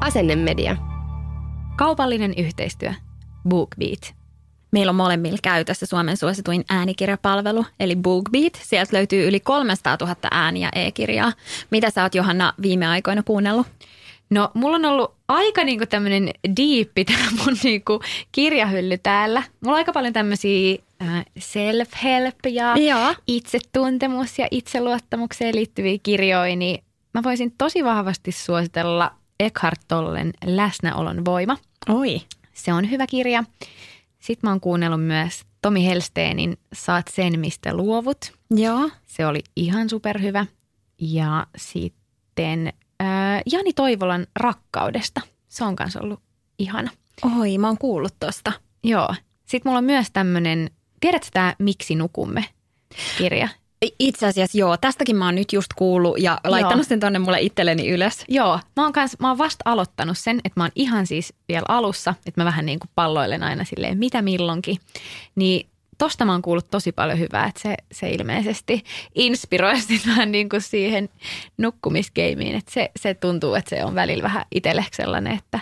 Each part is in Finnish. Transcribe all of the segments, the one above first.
Asennemedia. Kaupallinen yhteistyö. BookBeat. Meillä on molemmilla käytössä Suomen suosituin äänikirjapalvelu, eli BookBeat. Sieltä löytyy yli 300 000 ääniä e-kirjaa. Mitä sä oot Johanna viime aikoina kuunnellut? No, mulla on ollut aika niinku tämmöinen diippi tämä mun niinku kirjahylly täällä. Mulla on aika paljon tämmöisiä äh, self-help ja Joo. itsetuntemus ja itseluottamukseen liittyviä kirjoja, niin mä voisin tosi vahvasti suositella Eckhart Tollen Läsnäolon voima. Oi. Se on hyvä kirja. Sitten mä oon kuunnellut myös Tomi Helsteenin Saat sen, mistä luovut. Joo. Se oli ihan superhyvä. Ja sitten ää, Jani Toivolan Rakkaudesta. Se on kanssa ollut ihana. Oi, mä oon kuullut tosta. Joo. Sitten mulla on myös tämmöinen, tiedätkö tämä Miksi nukumme kirja? Itse asiassa joo, tästäkin mä oon nyt just kuullut ja laittanut sen tonne mulle itselleni ylös. Joo, mä oon, kans, mä oon vasta aloittanut sen, että mä oon ihan siis vielä alussa, että mä vähän niin kuin palloilen aina silleen mitä milloinkin. Niin tosta mä oon kuullut tosi paljon hyvää, että se, se ilmeisesti inspiroi sit vähän niin kuin siihen nukkumisgeimiin. Että se, se tuntuu, että se on välillä vähän itselle sellainen, että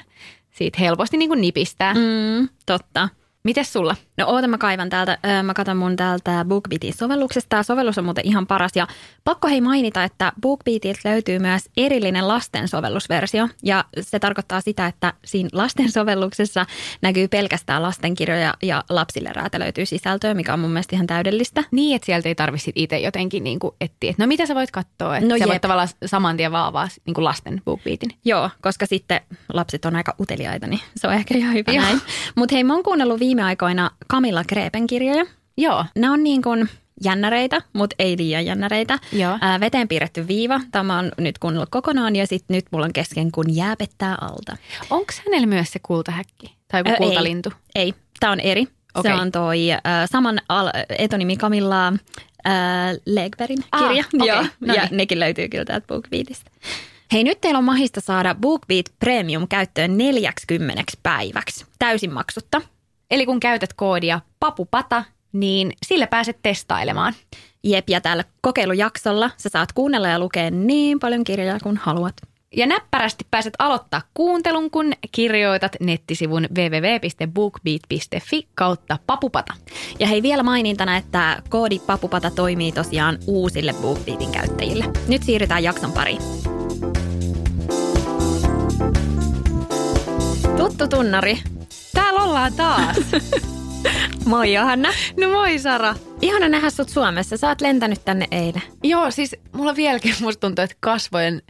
siitä helposti niin kuin nipistää. Mm, totta. Mites sulla? No oota, mä kaivan täältä, öö, mä katson mun täältä BookBeatin sovelluksesta. Tämä sovellus on muuten ihan paras ja pakko hei mainita, että BookBeatilta löytyy myös erillinen lasten sovellusversio ja se tarkoittaa sitä, että siinä lasten sovelluksessa näkyy pelkästään lastenkirjoja ja lapsille räätälöityy sisältöä, mikä on mun mielestä ihan täydellistä. Niin, että sieltä ei tarvitse itse jotenkin niin kuin etsiä, että no mitä sä voit katsoa. Että No sä jep. voit tavallaan saman tien vaan avaa niin kuin lasten BookBeatin. Joo, koska sitten lapset on aika uteliaita, niin se on ehkä ihan hyvä Joo. näin. Mutta hei, mä oon kuunnellut viime aikoina Camilla Kreepen kirjoja. Joo. Nämä on niin kuin jännäreitä, mutta ei liian jännäreitä. Joo. Ää, veteen piirretty viiva. Tämä on nyt kuunnellut kokonaan ja sitten nyt mulla on kesken, kun jää pettää alta. Onko hänellä myös se kultahäkki? Tai joku Ö, kultalintu? Ei, ei. tämä on eri. Okei. Se on toi äh, saman al- etonimi Camilla äh, Legberin Ah, kirja. okei. Joo, No ja niin. nekin löytyy kyllä täältä BookBeatista. Hei, nyt teillä on mahista saada BookBeat Premium käyttöön 40 päiväksi. Täysin maksutta. Eli kun käytät koodia papupata, niin sillä pääset testailemaan. Jep, ja tällä kokeilujaksolla sä saat kuunnella ja lukea niin paljon kirjoja kuin haluat. Ja näppärästi pääset aloittaa kuuntelun, kun kirjoitat nettisivun www.bookbeat.fi kautta papupata. Ja hei vielä mainintana, että koodi Papupata toimii tosiaan uusille BookBeatin käyttäjille. Nyt siirrytään jakson pariin. Tuttu tunnari. Täällä ollaan taas. Moi Johanna. no moi Sara. Ihana nähdä sut Suomessa. Sä oot lentänyt tänne eilen. Joo, siis mulla vieläkin musta tuntuu, että kasvojen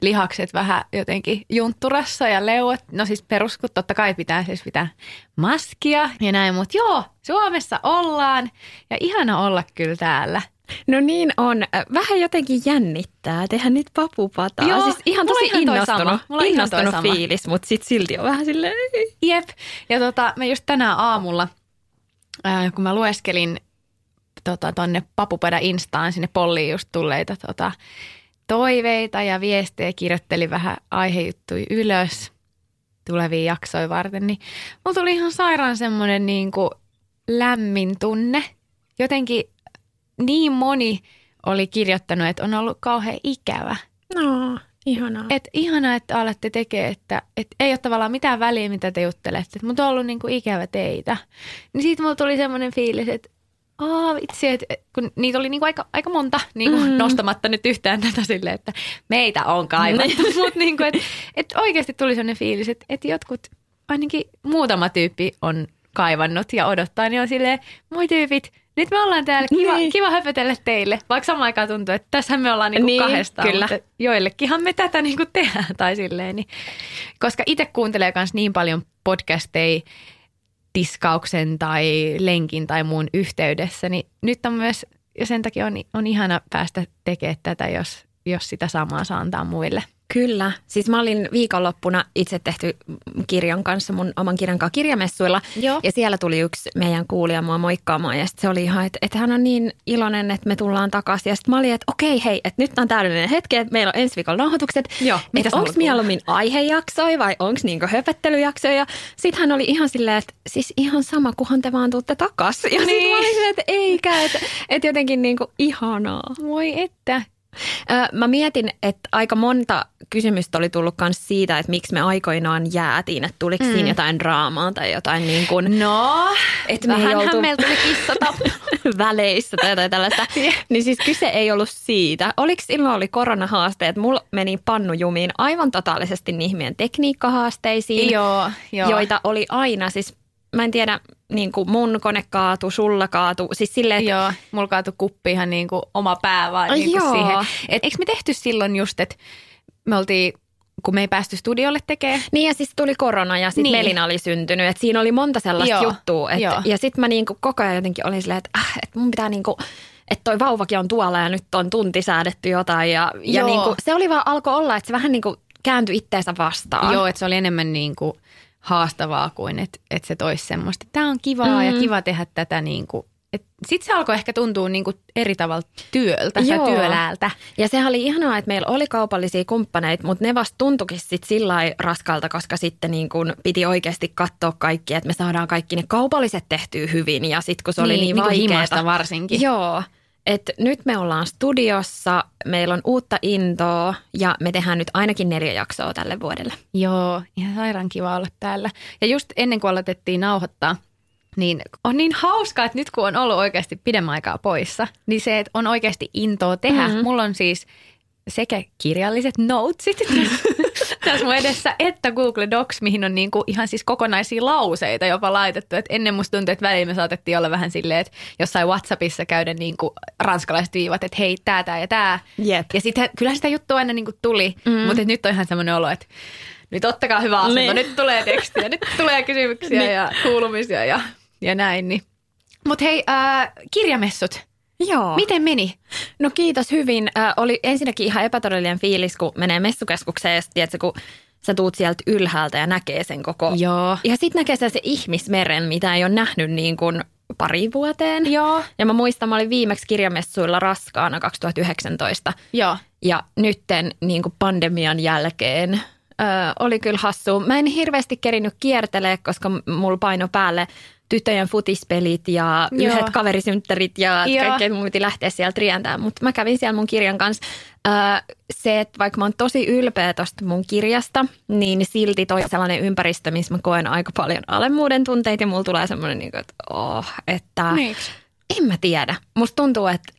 lihakset vähän jotenkin juntturassa ja leuat. No siis perus, kun totta kai pitää siis pitää maskia ja näin, mutta joo, Suomessa ollaan ja ihana olla kyllä täällä. No niin on. Vähän jotenkin jännittää. Tehdään nyt papupataa. Joo, siis ihan tosi ihan innostunut, Mulla ihan innostunut sama. fiilis, mutta sit silti on vähän silleen... Jep. Ja tota, mä just tänään aamulla, ää, kun mä lueskelin tota, tonne Papupada Instaan sinne polliin just tulleita tota, toiveita ja viestejä, kirjoittelin vähän aihejuttuja ylös tulevia jaksoja varten, niin mulla tuli ihan sairaan semmoinen niin kuin lämmin tunne. Jotenkin niin moni oli kirjoittanut, että on ollut kauhean ikävä. No, ihanaa. Et ihanaa, että alatte tekemään, että et ei ole tavallaan mitään väliä, mitä te juttelette. Mutta on ollut niinku ikävä teitä. Niin siitä mulla tuli semmoinen fiilis, että Aa, vitsi, että kun niitä oli niinku aika, aika monta niinku mm. nostamatta nyt yhtään tätä silleen, että meitä on kaivattu. Mutta niinku, että et oikeasti tuli sellainen fiilis, että et jotkut, ainakin muutama tyyppi on kaivannut ja odottaa, niin on silleen, moi tyypit, nyt me ollaan täällä, kiva, Niin. kiva höpötellä teille. Vaikka samaan aikaan tuntuu, että tässähän me ollaan niinku Niin, kahdestaan, kyllä. mutta joillekinhan me tätä niinku tehdään tai silleen. Niin. Koska itse kuuntelee myös niin paljon podcasteja, tiskauksen tai lenkin tai muun yhteydessä, niin nyt on myös, ja sen takia on, on ihana päästä tekemään tätä, jos, jos sitä samaa saa antaa muille. Kyllä. Siis mä olin viikonloppuna itse tehty kirjan kanssa, mun oman kirjan kanssa kirjamessuilla. Joo. Ja siellä tuli yksi meidän kuulija mua moikkaamaan ja sitten se oli ihan, että, että hän on niin iloinen, että me tullaan takaisin. Ja sitten mä olin, että okei hei, että nyt on täydellinen hetki, että meillä on ensi viikolla nauhoitukset. Joo, Että onko mieluummin aihejaksoja vai onko niinku höpöttelyjaksoja. Ja sitten hän oli ihan silleen, että siis ihan sama, kunhan te vaan tuutte takaisin. Ja sitten Niin. mä olin silleen, että eikä, että, että jotenkin niinku ihanaa. Voi että. Mä mietin, että aika monta kysymystä oli tullut myös siitä, että miksi me aikoinaan jäätiin, että tuliko mm. siinä jotain draamaa tai jotain niin kuin, No, että me ei oltu meillä tuli kissatappo. väleissä tai jotain tällaista. niin siis kyse ei ollut siitä. Oliko silloin oli koronahaasteet? Mulla meni pannujumiin aivan totaalisesti niihin meidän tekniikkahaasteisiin, joo, joo. joita oli aina. Siis mä en tiedä, niin kuin mun kone kaatu, sulla kaatu. Siis silleen, että Joo, mulla kaatui kuppi ihan niin kuin oma pää vaan niin kuin Joo. siihen. Et eikö me tehty silloin just, että me oltiin, kun me ei päästy studiolle tekemään. Niin ja siis tuli korona ja sitten Niin. Melina oli syntynyt. Et siinä oli monta sellaista Joo, juttua. Et, joo. ja sitten mä niinku koko ajan jotenkin olin silleen, että äh, et mun pitää niinku, että toi vauvakin on tuolla ja nyt on tunti säädetty jotain. Ja, ja niinku, se oli vaan alkoi olla, että se vähän niinku kääntyi itteensä vastaan. Joo, että se oli enemmän niin kuin haastavaa kuin, että, että se toisi semmoista. Tämä on kivaa mm. ja Mm. kiva tehdä tätä niin kuin. Sitten se alkoi ehkä tuntua niin kuin eri tavalla työltä ja työläältä. Ja sehän oli ihanaa, että meillä oli kaupallisia kumppaneita, mutta ne vasta tuntuikin sitten sillä raskalta, koska sitten niin kun piti oikeasti katsoa kaikki, että me saadaan kaikki ne kaupalliset tehtyä hyvin. Ja sitten kun se oli niin, kuin vaikeaa. himasta varsinkin. Joo. Et nyt me ollaan studiossa, meillä on uutta intoa ja me tehdään nyt ainakin neljä jaksoa tälle vuodelle. Joo, ihan sairaan kiva olla täällä. Ja just ennen kuin aloitettiin nauhoittaa, niin on niin hauskaa, että nyt kun on ollut oikeasti pidemmän aikaa poissa, niin se, että on oikeasti intoa tehdä. Mm-hmm. Mulla on siis sekä kirjalliset notesit tässä mun edessä, että Google Docs, mihin on niinku ihan siis kokonaisia lauseita jopa laitettu. Et ennen musta tuntui, että väliin me saatettiin olla vähän silleen, että jossain Whatsappissa käydä niinku ranskalaiset viivat, että hei, tää, tää ja tää. Jep. Ja sitten kyllä sitä juttua aina niinku tuli, mm. mutta nyt on ihan semmoinen olo, että nyt ottakaa hyvä asento, Niin. nyt tulee tekstiä, nyt tulee kysymyksiä Niin. ja kuulumisia ja, ja näin. Niin. Mutta hei, äh, kirjamessut, Joo. miten meni? No kiitos hyvin. Äh, oli ensinnäkin ihan epätodellinen fiilis, kun menee messukeskukseen ja tiedätkö, kun sä tuut sieltä ylhäältä ja näkee sen koko. Joo. Ja sitten näkee sen se ihmismeren, mitä ei ole nähnyt niin kuin pari vuoteen. Joo. Ja mä muistan, mä olin viimeksi kirjamessuilla raskaana 2019. Joo. Ja nytten niin kuin pandemian jälkeen ö, oli kyllä hassu. Mä en hirveästi kerinyt kiertelee, koska mulla paino päälle tyttöjen futispelit ja Joo. yhdet kaverisynttärit ja Joo. kaikkea. Mun piti lähteä sieltä rientämään, mutta mä kävin siellä mun kirjan kanssa. Ö, se, että vaikka mä oon tosi ylpeä tosta mun kirjasta, niin silti toi sellainen ympäristö, missä mä koen aika paljon alemmuuden tunteita ja mulla tulee semmoinen, niin kuin, että oh, että... Miksi? En mä tiedä. Musta tuntuu, että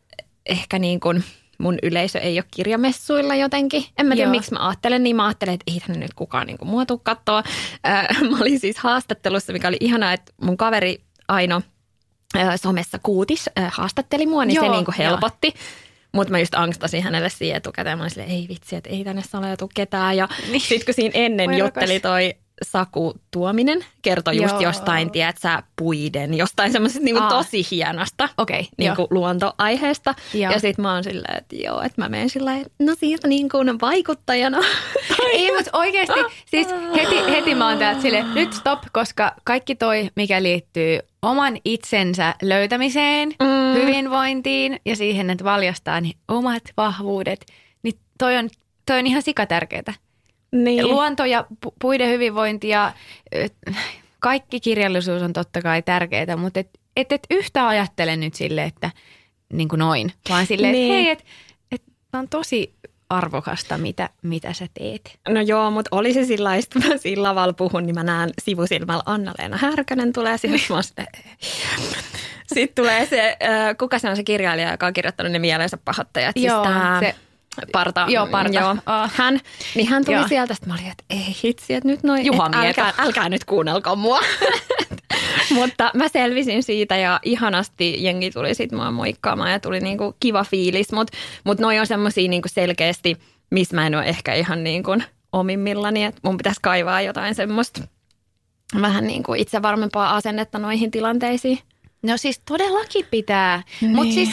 ehkä niin kuin mun yleisö ei ole kirjamessuilla jotenkin. En mä tiedä, Joo. miksi mä ajattelen niin. Mä ajattelen, että ei tänne nyt kukaan niin kuin mua tuu kattoo. Ää, Mä olin siis haastattelussa, mikä oli ihanaa, että mun kaveri Aino ää, somessa kuutis ää, haastatteli mua, niin Joo, se niin kuin helpotti. Mutta mä just angstasin hänelle siihen etukäteen. Mä olin silleen, ei vitsi, että ei tänne saleutu ketään. Ja Niin. sitten kun siinä ennen Voi jutteli rakas. toi Saku Tuominen, kertoi just Joo. jostain, tiedätkö, puiden, jostain semmoisesta niin tosi hienosta Okei, niin kuin luontoaiheesta. Joo. Ja sitten mä oon silleen, että joo, että mä menen lailla, no siitä niin kuin vaikuttajana. Ei, mutta oikeasti, siis heti, heti mä oon täältä sille, nyt stop, koska kaikki toi, mikä liittyy oman itsensä löytämiseen, mm. hyvinvointiin ja siihen, että valjastaa niin omat vahvuudet, niin toi on, toi on ihan sikatärkeää. Niin. Luonto ja pu- puiden hyvinvointi ja kaikki kirjallisuus on totta kai tärkeää, mutta et, et, et yhtä ajattele nyt sille, että niin kuin noin, vaan silleen, Niin. että hei, että et, on tosi arvokasta, mitä, mitä sä teet. No joo, mutta oli se sillä lailla, että mä sillä lavalla puhun, niin mä näen sivusilmällä Anna-Leena Härkönen tulee oon silleen, Sitten tulee se, kuka se on se kirjailija, joka on kirjoittanut ne mielensä pahoittajat. Joo, siis tää, se- Parta. Joo, Parta. Joo. Ah. Hän, niin hän tuli Joo. sieltä, että mä olin, että ei hitsi, että nyt noin, Juha et älkää, älkää nyt kuunnelko mua. Mutta mä selvisin siitä ja ihanasti jengi tuli sitten mua moikkaamaan ja tuli niinku kiva fiilis. Mutta mut noi on semmosia niinku selkeästi, missä mä en ole ehkä ihan niinku omimmillani, että mun pitäisi kaivaa jotain semmoista vähän niin kuin itse varmempaa asennetta noihin tilanteisiin. No siis todellakin pitää, niin. mutta siis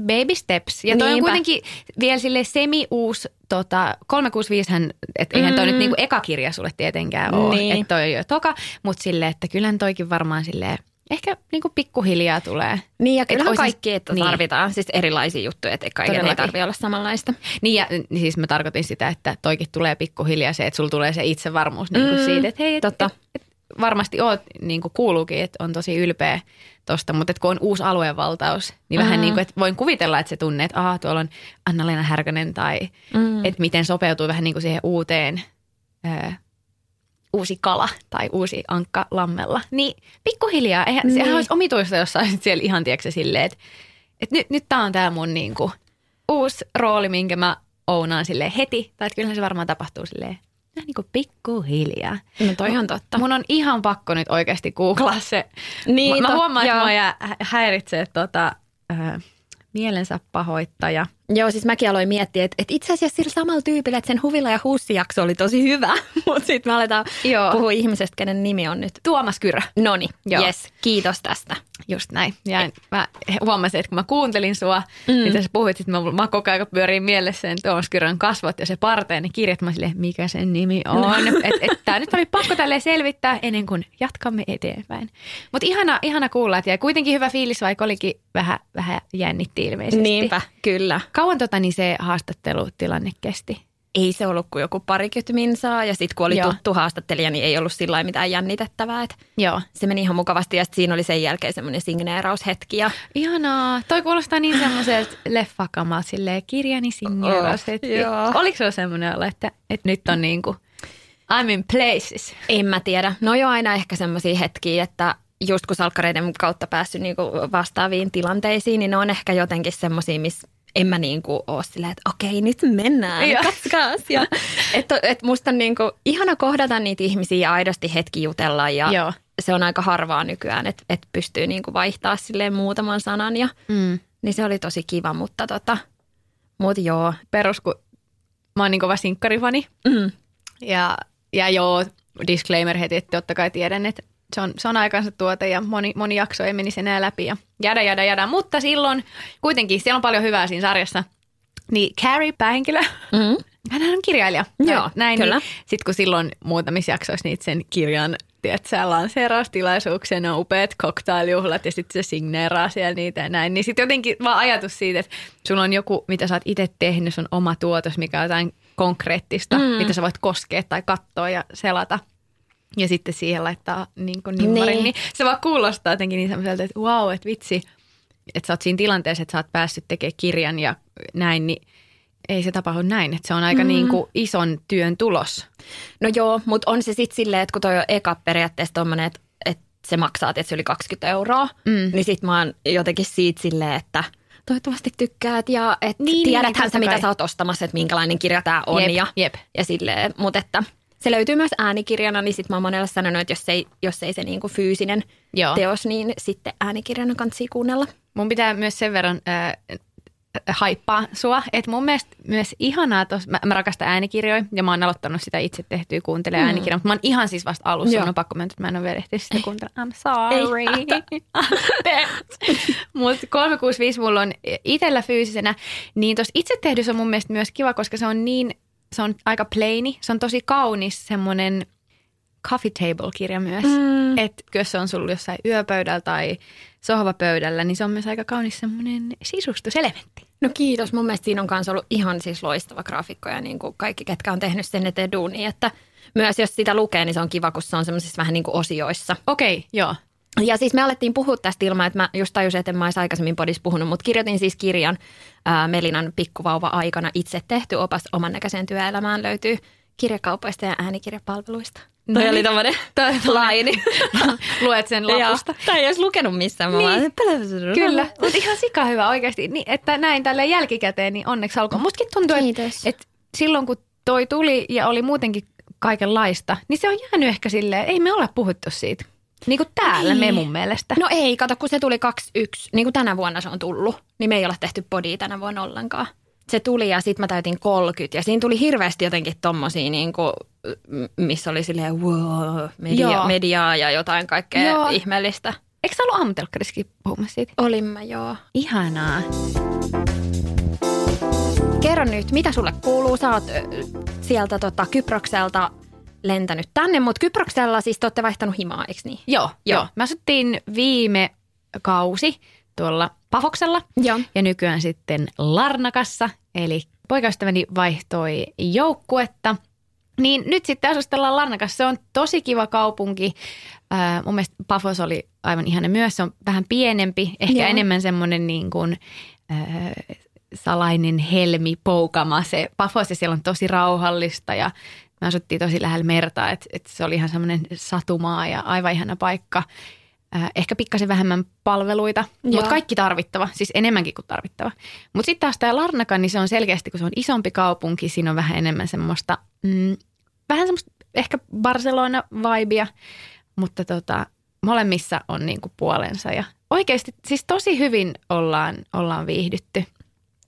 baby steps. Ja toi Niinpä. on kuitenkin vielä sille semi-uus, tota, 365 hän, että eihän toi mm. nyt niinku eka kirja sulle tietenkään ole, niin. että toi on jo toka, mutta sille, että kyllähän toikin varmaan silleen ehkä niin kuin pikkuhiljaa tulee. Niin ja kyllähän kaikki, että niin. tarvitaan siis erilaisia juttuja, että kaiken ei tarvitse olla samanlaista. Niin ja niin siis mä tarkoitin sitä, että toikin tulee pikkuhiljaa se, että sulla tulee se itsevarmuus niin kuin mm, siitä, että hei, Totta. Et, et, varmasti oot, niin kuin kuuluukin, että on tosi ylpeä tosta, mutta että kun on uusi aluevaltaus, niin vähän niin kuin, että voin kuvitella, että se tunne, että Aa, tuolla on Anna-Leena Härkönen tai mm. että miten sopeutuu vähän niin kuin siihen uuteen ö, uusi kala tai uusi ankka lammella. Niin pikkuhiljaa, eihän, niin. sehän olisi omituista, jos saisit siellä ihan tiedätkö silleen, että, että nyt, nyt tämä on tämä mun niin kuin, uusi rooli, minkä mä ounaan sille heti. Tai että kyllähän se varmaan tapahtuu silleen niin kuin pikkuhiljaa. No toi on totta. Mun on ihan pakko nyt oikeasti googlaa se. Niin, mä, mä huomaan, että mua häiritsee tota, äh, mielensä pahoittaja – Joo, siis mäkin aloin miettiä, että, että itse asiassa sillä samalla tyypillä, että sen Huvila ja Hussi-jakso oli tosi hyvä, mutta sitten me aletaan Joo. puhua ihmisestä, kenen nimi on nyt. Tuomas Kyrö. Noni, yes, kiitos tästä. Just näin. Ja mä huomasin, että kun mä kuuntelin sua, mm. mitä sä puhuit, että mä, mä koko ajan pyörin mielessä sen Tuomas Kyrön kasvot ja se parteen ne kirjat. Mä silleen, mikä sen nimi on. No. että et, tää nyt oli pakko tälle selvittää ennen kuin jatkamme eteenpäin. Mutta ihana, ihana kuulla, että jäi kuitenkin hyvä fiilis, vaikka olikin vähän, vähän jännitti ilmeisesti. Niinpä, kyllä. Kauan tota, niin se haastattelutilanne kesti? Ei se ollut kuin joku parikymmentä minsaa ja sitten kun oli Joo. tuttu haastattelija, niin ei ollut sillä mitään jännitettävää. Et Joo. Se meni ihan mukavasti ja siinä oli sen jälkeen semmoinen signeeraushetki. Ja... Ihanaa. Toi kuulostaa niin semmoiselta leffakamalta, silleen kirjani signeeraushetki. Oh, Oliko se semmoinen olla, että, että nyt on niin kuin I'm in places? En mä tiedä. No jo aina ehkä semmoisia hetkiä, että just kun salkkareiden kautta päässyt niinku vastaaviin tilanteisiin, niin ne on ehkä jotenkin semmoisia, missä en mä niinku ole silleen, että okei, nyt mennään, ja. katsokaas. Ja, että et musta on niinku ihana kohdata niitä ihmisiä ja aidosti hetki jutella ja Joo. se on aika harvaa nykyään, että et pystyy niinku vaihtaa silleen muutaman sanan ja mm. niin se oli tosi kiva, mutta tota, mut joo. Perus, kun mä oon niin kova sinkkarifani mm. ja, ja joo, disclaimer heti, että totta kai tiedän, että se on, se on aikansa tuote ja moni, moni jakso ei menisi enää läpi ja jada, jada, jada. Mutta silloin kuitenkin, siellä on paljon hyvää siinä sarjassa. Niin Carrie, päähenkilö, mm-hmm. hän on kirjailija. Joo, näin, kyllä. Niin, Sitten kun silloin muutamissa jaksoissa niitä sen kirjan tiedätkö, lanseeraustilaisuuksia, ne on upeat cocktailjuhlat ja sitten se signeeraa siellä niitä ja näin. Niin sitten jotenkin vaan ajatus siitä, että sulla on joku, mitä sä oot itse tehnyt, sun oma tuotos, mikä on jotain konkreettista, mm. mitä sä voit koskea tai katsoa ja selata – ja sitten siihen laittaa niin kuin nimmarin, niin. niin se vaan kuulostaa jotenkin niin semmoiselta, että wow, että vitsi, että sä oot siinä tilanteessa, että sä oot päässyt tekemään kirjan ja näin, niin ei se tapahdu näin, että se on aika mm. niin kuin ison työn tulos. No joo, mutta on se sitten silleen, että kun toi on eka periaatteessa tommonen, että, että se maksaa tietysti yli 20 euroa, mm. niin sit mä oon jotenkin siitä silleen, että toivottavasti tykkäät ja että niin, tiedäthän niin, sä, mitä sä oot ostamassa, että minkälainen kirja tämä on jep, ja, jep. ja silleen, mutta että – se löytyy myös äänikirjana, niin sitten mä oon monella sanonut, että jos ei, jos ei se niinku fyysinen Joo. teos, niin sitten äänikirjana kannattaa kuunnella. Mun pitää myös sen verran äh, haippaa sua, että mun mielestä myös ihanaa, tos, mä, mä rakastan äänikirjoja ja mä oon aloittanut sitä itse tehtyä kuuntele mm. äänikirjoja, mutta mä oon ihan siis vasta alussa, on pakko mennä, että mä en ole vielä ehtinyt sitä kuuntelemaan. I'm sorry. mutta 365 mulla on itsellä fyysisenä, niin tuossa itse tehdyssä on mun mielestä myös kiva, koska se on niin se on aika plaini. Se on tosi kaunis semmoinen coffee table-kirja myös. Mm. Että jos se on sulla jossain yöpöydällä tai sohvapöydällä, niin se on myös aika kaunis semmoinen sisustuselementti. No kiitos. Mun mielestä siinä on myös ollut ihan siis loistava graafikko ja niin kuin kaikki, ketkä on tehnyt sen eteen duuni, että myös jos sitä lukee, niin se on kiva, kun se on semmoisissa vähän niin kuin osioissa. Okei, okay, joo. Ja siis me alettiin puhua tästä ilman, että mä just tajusin, että en mä olisi aikaisemmin podissa puhunut, mutta kirjoitin siis kirjan ää, Melinan pikkuvauva aikana itse tehty opas oman näköiseen työelämään löytyy kirjakaupoista ja äänikirjapalveluista. No, Toi oli tämmöinen laini. Luet sen lapusta. Tai ei olisi lukenut missään. Niin. Vaan, Kyllä, mutta ihan sika hyvä oikeasti. Niin, että näin tälle jälkikäteen, niin onneksi alkoi. Mustakin tuntuu, että, että silloin kun toi tuli ja oli muutenkin kaikenlaista, niin se on jäänyt ehkä silleen, ei me olla puhuttu siitä. Niin kuin täällä niin. me mun mielestä. No ei, kato kun se tuli 2-1, niin kuin tänä vuonna se on tullut, niin me ei olla tehty podia tänä vuonna ollenkaan. se tuli ja sitten mä täytin 30 ja siinä tuli hirveästi jotenkin tommosia niin kuin, missä oli silleen wow, media, Joo. mediaa ja jotain kaikkea Joo. ihmeellistä. Eikö sä ollut aamutelkkarissakin puhumassa siitä? Olin mä joo. Ihanaa. Kerro nyt, mitä sulle kuuluu? Sä oot sieltä tota, Kyprokselta lentänyt tänne, mutta Kyproksella siis te olette vaihtanut himaa, eikö niin? Joo, Joo. joo. Mä asuttiin viime kausi tuolla Pafoksella Joo. ja nykyään sitten Larnakassa, eli poikaystäväni vaihtoi joukkuetta. Niin nyt sitten asustellaan Larnakassa. Se on tosi kiva kaupunki. Ää, mun mielestä Pafos oli aivan ihana myös. Se on vähän pienempi, ehkä Joo. Enemmän semmoinen niin kuin, ää, salainen helmi, poukama se Pafos ja siellä on tosi rauhallista ja me asuttiin tosi lähellä merta, että et se oli ihan semmoinen satumaa ja aivan ihana paikka. Äh, ehkä pikkasen vähemmän palveluita, Joo. mutta kaikki tarvittava, siis enemmänkin kuin tarvittava. Mutta sitten taas tämä Larnaca, niin se on selkeästi, kun se on isompi kaupunki, siinä on vähän enemmän semmoista, mm, vähän semmoista ehkä Barcelona-vibea, mutta tota, molemmissa on niinku puolensa ja oikeasti siis tosi hyvin ollaan, ollaan viihdytty.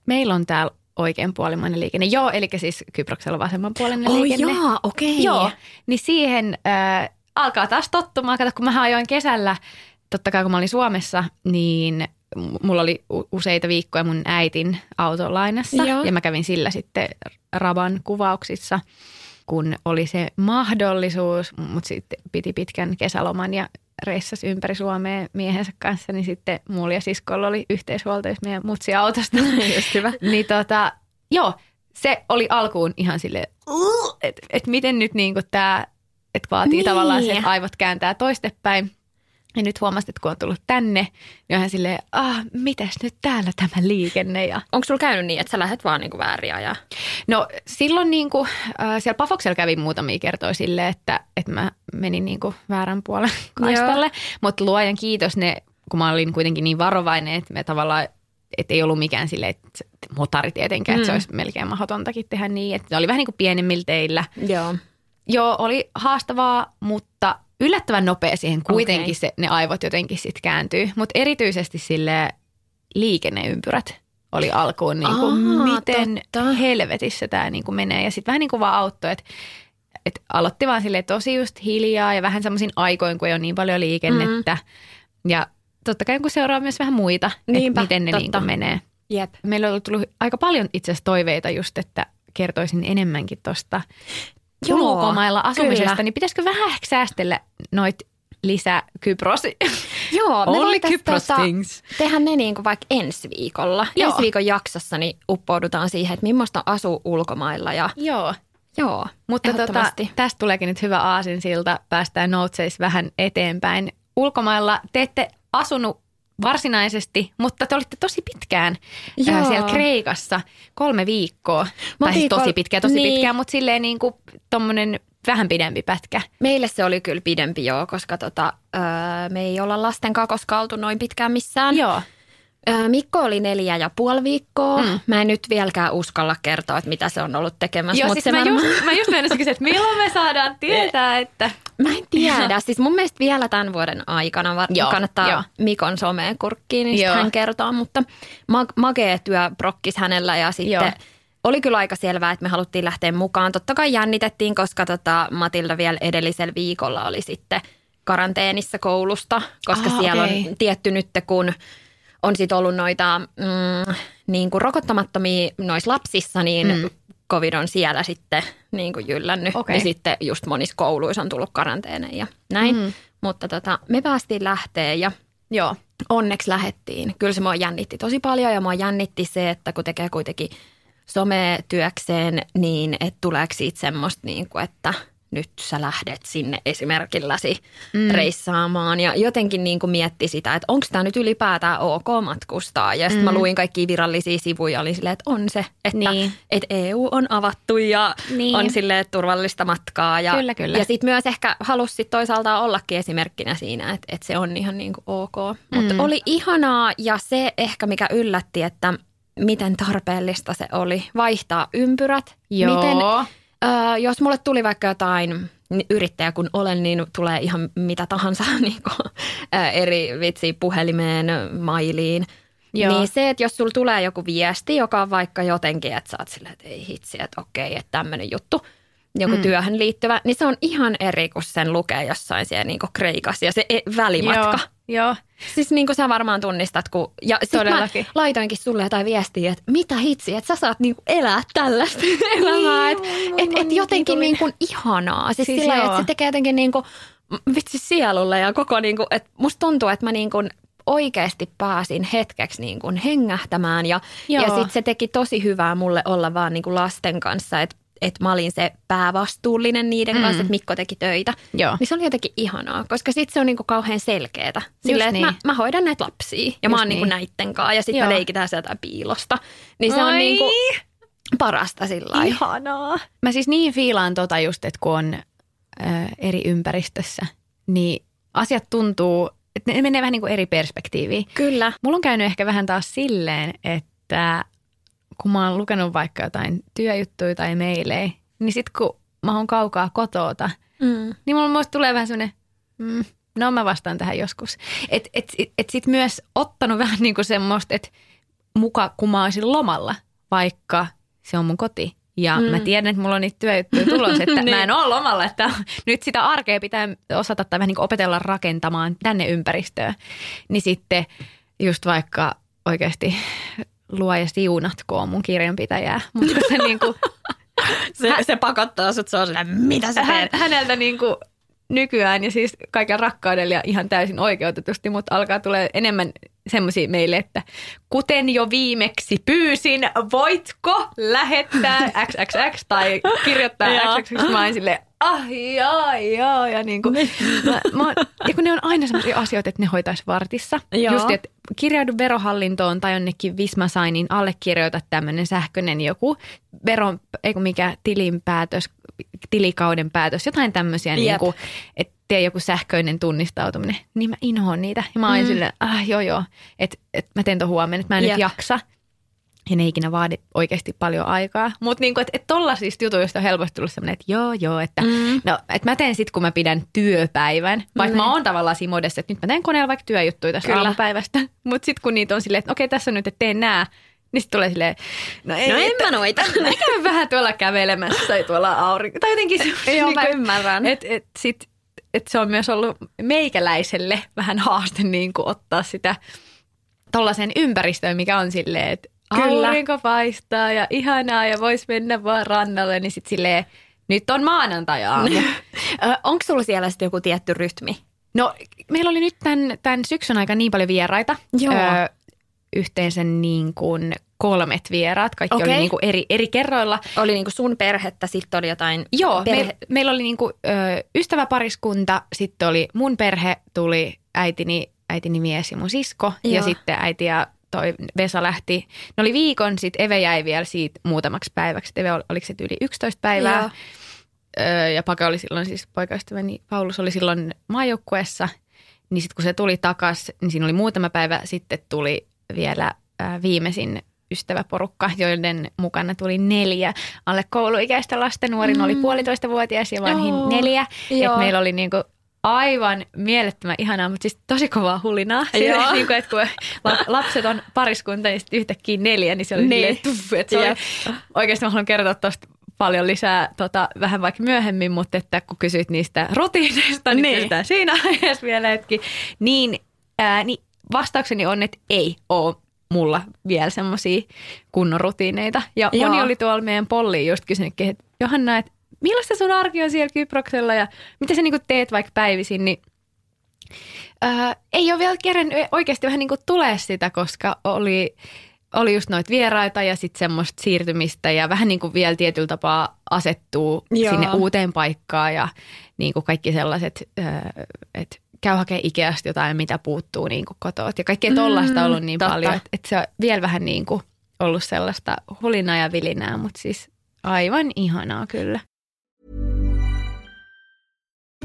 Meillä on täällä oikeanpuolimainen liikenne. Joo, eli siis Kyproksella vasemmanpuolinen Oh liikenne. jaa, okei. Joo, niin siihen äh, alkaa taas tottumaan. Kato, kun mä ajoin kesällä, totta kai kun mä olin Suomessa, niin mulla oli useita viikkoja mun äitin autolainassa. Joo. Ja mä kävin sillä sitten Raban kuvauksissa, kun oli se mahdollisuus, mutta sitten piti pitkän kesäloman ja reissasi ympäri Suomea miehensä kanssa, niin sitten mulla ja siskolla oli yhteishuoltajuus meidän mutsi autosta. Just hyvä. niin tota, joo, se oli alkuun ihan sille, että et miten nyt niinku tämä, että vaatii niin. tavallaan se, että aivot kääntää toistepäin. Ja nyt huomasit, että kun on tullut tänne, niin on ihan silleen, ah, mitäs nyt täällä tämä liikenne ja Onko sulla käynyt niin, että sä lähdet vaan niinku väärin ajaa? No silloin niin kuin, äh, siellä Pafoksella kävi muutamia kertoja silleen, että, että mä menin niin kuin väärän puolen kaistalle. Mutta luojan kiitos ne, kun mä olin kuitenkin niin varovainen, että me tavallaan, että ei ollut mikään silleen, että motari tietenkään, mm. että se olisi melkein mahdotontakin tehdä niin. Että ne oli vähän niin kuin pienemmillä teillä. Joo. Joo, oli haastavaa, mutta yllättävän nopea siihen kuitenkin Okei. se, ne aivot jotenkin sitten kääntyy. Mutta erityisesti sille liikenneympyrät oli alkuun niin kuin, Aa, miten totta. helvetissä tämä niin kuin menee. Ja sitten vähän niin kuin vaan auttoi, että et aloitti vaan sille tosi just hiljaa ja vähän semmoisin aikoin, kun ei ole niin paljon liikennettä. Mm. Ja totta kai kun seuraa myös vähän muita, että miten ne totta. niin kuin menee. Jep. Meillä on tullut aika paljon itse asiassa toiveita just, että kertoisin enemmänkin tuosta Joo, ulkomailla asumisesta, kyllä. niin pitäisikö vähän ehkä säästellä noit lisää Kypros? Joo, me Only Kypros tota, things. tehdä ne niin kuin vaikka ensi viikolla. Joo. Ensi viikon jaksossa niin uppoudutaan siihen, että millaista on asua ulkomailla. Ja, Joo. joo, Mutta tota, tästä tuleekin nyt hyvä aasinsilta. Päästään Noutseis vähän eteenpäin. Ulkomailla te ette asunut varsinaisesti, mutta te olitte tosi pitkään ää, Joo. siellä Kreikassa. Kolme viikkoa. Mä tai siis oltiin tosi pitkään, tosi niin. pitkään, mutta silleen niin kuin tommonen vähän pidempi pätkä. Meille se oli kyllä pidempi joo, koska tota, öö, me ei olla lasten kanssa koskaan oltu noin pitkään missään. Joo. Mikko oli neljä ja puoli viikkoa. Mm. Mä en nyt vieläkään uskalla kertoa, että mitä se on ollut tekemässä. Joo, siis se mä, varmaan- just, mä just meinasin kysyä, että milloin me saadaan tietää, että... Mä en tiedä. Siis mun mielestä vielä tämän vuoden aikana var- Joo, kannattaa joo. Mikon someen kurkkiin, niin Joo. hän kertoo. Mutta mag- magee työ prokkis hänellä ja sitten Joo. oli kyllä aika selvää, että me haluttiin lähteä mukaan. Totta kai jännitettiin, koska tota Matilda vielä edellisellä viikolla oli sitten karanteenissa koulusta, koska Ah, siellä okei. on tietty nyt, kun on sitten ollut noita mm, niin kuin rokottamattomia noissa lapsissa, niin mm. covid on siellä sitten niin kuin jyllännyt. Okei. Niin sitten just monissa kouluissa on tullut karanteeneja ja näin. Mm. Mutta tota, me päästiin lähteä ja Joo. onneksi lähettiin. Kyllä se mua jännitti tosi paljon ja mua jännitti se, että kun tekee kuitenkin sometyökseen, niin että tuleeko siitä semmoista niin kuin, että nyt sä lähdet sinne esimerkilläsi mm. reissaamaan. Ja jotenkin niin kuin mietti sitä, että onko tämä nyt ylipäätään ok matkustaa. Ja sitten mm. mä luin kaikki virallisia sivuja ja oli silleen, että on se, että, Niin. että EU on avattu ja Niin. on silleen turvallista matkaa. Ja, Kyllä, kyllä. Ja sitten myös ehkä halusi sit toisaalta ollakin esimerkkinä siinä, että, että se on ihan niin kuin ok. Mutta Mm. oli ihanaa ja se ehkä mikä yllätti, että miten tarpeellista se oli vaihtaa ympyrät. Joo. Miten, ö, jos mulle tuli vaikka jotain yrittäjä kun olen, niin tulee ihan mitä tahansa niin kuin, eri vitsi puhelimeen, mailiin. Joo. Niin se, että jos sulla tulee joku viesti, joka on vaikka jotenkin, että sä oot silleen, että ei hitsi, että okei, että tämmöinen juttu, joku mm. työhön liittyvä, niin se on ihan eri kuin sen lukee jossain siellä niin Kreikassa ja se e- välimatka. Joo, joo. Siis niin kuin sä varmaan tunnistat, kun... Ja sit mä Todellakin. laitoinkin sulle jotain viestiä, että mitä hitsi, että sä saat niin kuin elää tällaista elämää. Että et, et jotenkin niin kuin ihanaa. Siis, Siis sillä, että se tekee jotenkin niin kuin, vitsi sielulle ja koko niin kuin, että musta tuntuu, että mä niin kuin oikeasti pääsin hetkeksi niin kuin hengähtämään ja, ja Joo. sitten se teki tosi hyvää mulle olla vaan niin kuin lasten kanssa, että että mä olin se päävastuullinen niiden mm. kanssa, että Mikko teki töitä. Joo. Niin se oli jotenkin ihanaa, koska sitten se on niinku kauhean selkeätä. Silleen, että niin. mä, mä hoidan näitä lapsia ja mä Just oon niinku niin. näitten kanssa ja sitten me leikitään sieltä piilosta. Niin se Ai. on niinku parasta sillä. Ihanaa. Mä siis niin fiilaan tota just, että kun on ö, eri ympäristössä, niin asiat tuntuu, että ne menee vähän niin kuin eri perspektiiviin. Kyllä. Mulla on käynyt ehkä vähän taas silleen, että kun mä oon lukenut vaikka jotain työjuttuja tai meilejä, niin sit kun mä oon kaukaa kotoota, Mm. niin mulla muista tulee vähän semmoinen, mm, no mä vastaan tähän joskus. Että et, et, et sit myös ottanut vähän niin kuin semmoista, että muka kun mä olisin lomalla, vaikka se on mun koti. Ja mm. mä tiedän, että mulla on niitä työjuttuja tulossa, että Niin. mä en ole lomalla, että nyt sitä arkea pitää osata tai vähän niin opetella rakentamaan tänne ympäristöön. Niin sitten just vaikka oikeasti luoja siunatkoon mun kirjanpitäjää, mutta se niin kuin, Se, se pakottaa sut, se on silleen, mitä sä hän, teet? häneltä niin kuin nykyään ja siis kaiken rakkaudella ja ihan täysin oikeutetusti, mutta alkaa tulee enemmän semmoisia meille, että kuten jo viimeksi pyysin, voitko lähettää XXX tai kirjoittaa. XXX, mä oon silleen, ah joo, joo, ja niin kuin, mä, mä, ja kun ne on aina semmoisia asioita, että ne hoitaisi vartissa. Joo. Just, että kirjaudu verohallintoon tai jonnekin Visma Signin allekirjoita tämmöinen sähköinen joku veron, ei kun mikä tilinpäätös, tilikauden päätös, jotain tämmöisiä, Jep. niin kuin, että tee joku sähköinen tunnistautuminen, niin mä inhoon niitä. Ja mä oon mm. silleen, ah joo joo, että et mä teen ton huomenna, että mä en Jep. nyt jaksa. Ja ne ikinä vaadi oikeasti paljon aikaa. Mutta niinku, että et tollaisista jutuista on helposti tullut semmoinen, että joo joo, että mm. no, et mä teen sitten, kun mä pidän työpäivän. Vaikka Niin. mä oon tavallaan siinä modessa, että nyt mä teen koneella vaikka työjuttuja tästä Kyllä. aamupäivästä. Mutta sitten kun niitä on silleen, että okei tässä on nyt, että teen nää, niin sitten tulee silleen, no ei, No en että- mä noita. Mä käyn vähän tuolla kävelemässä tai tuolla aurinko. Tai jotenkin se, Joo, mä ymmärrän. Et, et, sit, et se on myös ollut meikäläiselle vähän haaste niin kuin ottaa sitä tollaiseen ympäristöön, mikä on silleen, että Kyllä. aurinko paistaa ja ihanaa ja vois mennä vaan rannalle, niin sitten silleen, nyt on maanantai. Onko sulla siellä sitten joku tietty rytmi? No meillä oli nyt tämän, tämän syksyn aika niin paljon vieraita. Joo. yhteensä niin kuin kolmet vieraat. Kaikki Okei. oli niin kuin eri, eri kerroilla. Oli niinku sun perhettä, sitten oli jotain Joo, perhe... me, meillä oli niinku, ö, ystäväpariskunta, sitten oli mun perhe, tuli äitini, äitini mies ja mun sisko ja Joo. sitten äiti ja toi Vesa lähti. Ne oli viikon, sitten Eve jäi vielä siitä muutamaksi päiväksi. Eve oli, oliko se yli 11 päivää? Joo. Öö, ja Pake oli silloin siis poikaystäväni, Paulus oli silloin maajoukkueessa. Niin sitten kun se tuli takas, niin siinä oli muutama päivä, sitten tuli vielä ää, viimeisin ystäväporukka, joiden mukana tuli neljä alle kouluikäistä lasta. Nuorin mm. oli puolitoista vuotias ja vanhin Joo. neljä. Joo. Et meillä oli niinku aivan mielettömän ihanaa, mutta siis tosi kovaa hulinaa. Joo. Silleen, niinku, että kun la- lapset on pariskunta, niin sitten yhtäkkiä neljä, niin se oli Niin. niin. tuff, että se oli, oikeasti mä haluan kertoa tuosta paljon lisää tota, vähän vaikka myöhemmin, mutta että kun kysyit niistä rutiineista, niin, Niin. niin. kysytään siinä aiheessa vielä hetki. Niin, ää, niin vastaukseni on, että ei ole mulla vielä semmoisia kunnon rutiineita. Ja Joo. moni oli tuolla meidän polliin just kysynytkin, että Johanna, että millaista sun arki on siellä Kyproksella ja mitä sä niinku teet vaikka päivisin, niin ää, ei ole vielä kerännyt oikeasti vähän niin kuin tulee sitä, koska oli, oli just noita vieraita ja sitten semmoista siirtymistä ja vähän niin kuin vielä tietyllä tapaa asettuu Joo. sinne uuteen paikkaan ja niin kuin kaikki sellaiset, että käy hakemaan Ikeasta jotain, mitä puuttuu niin kuin kotoa. Ja kaikkea tollaista on ollut niin totta. paljon, että, että se on vielä vähän niin kuin ollut sellaista hulinaa ja vilinää, mutta siis aivan ihanaa kyllä.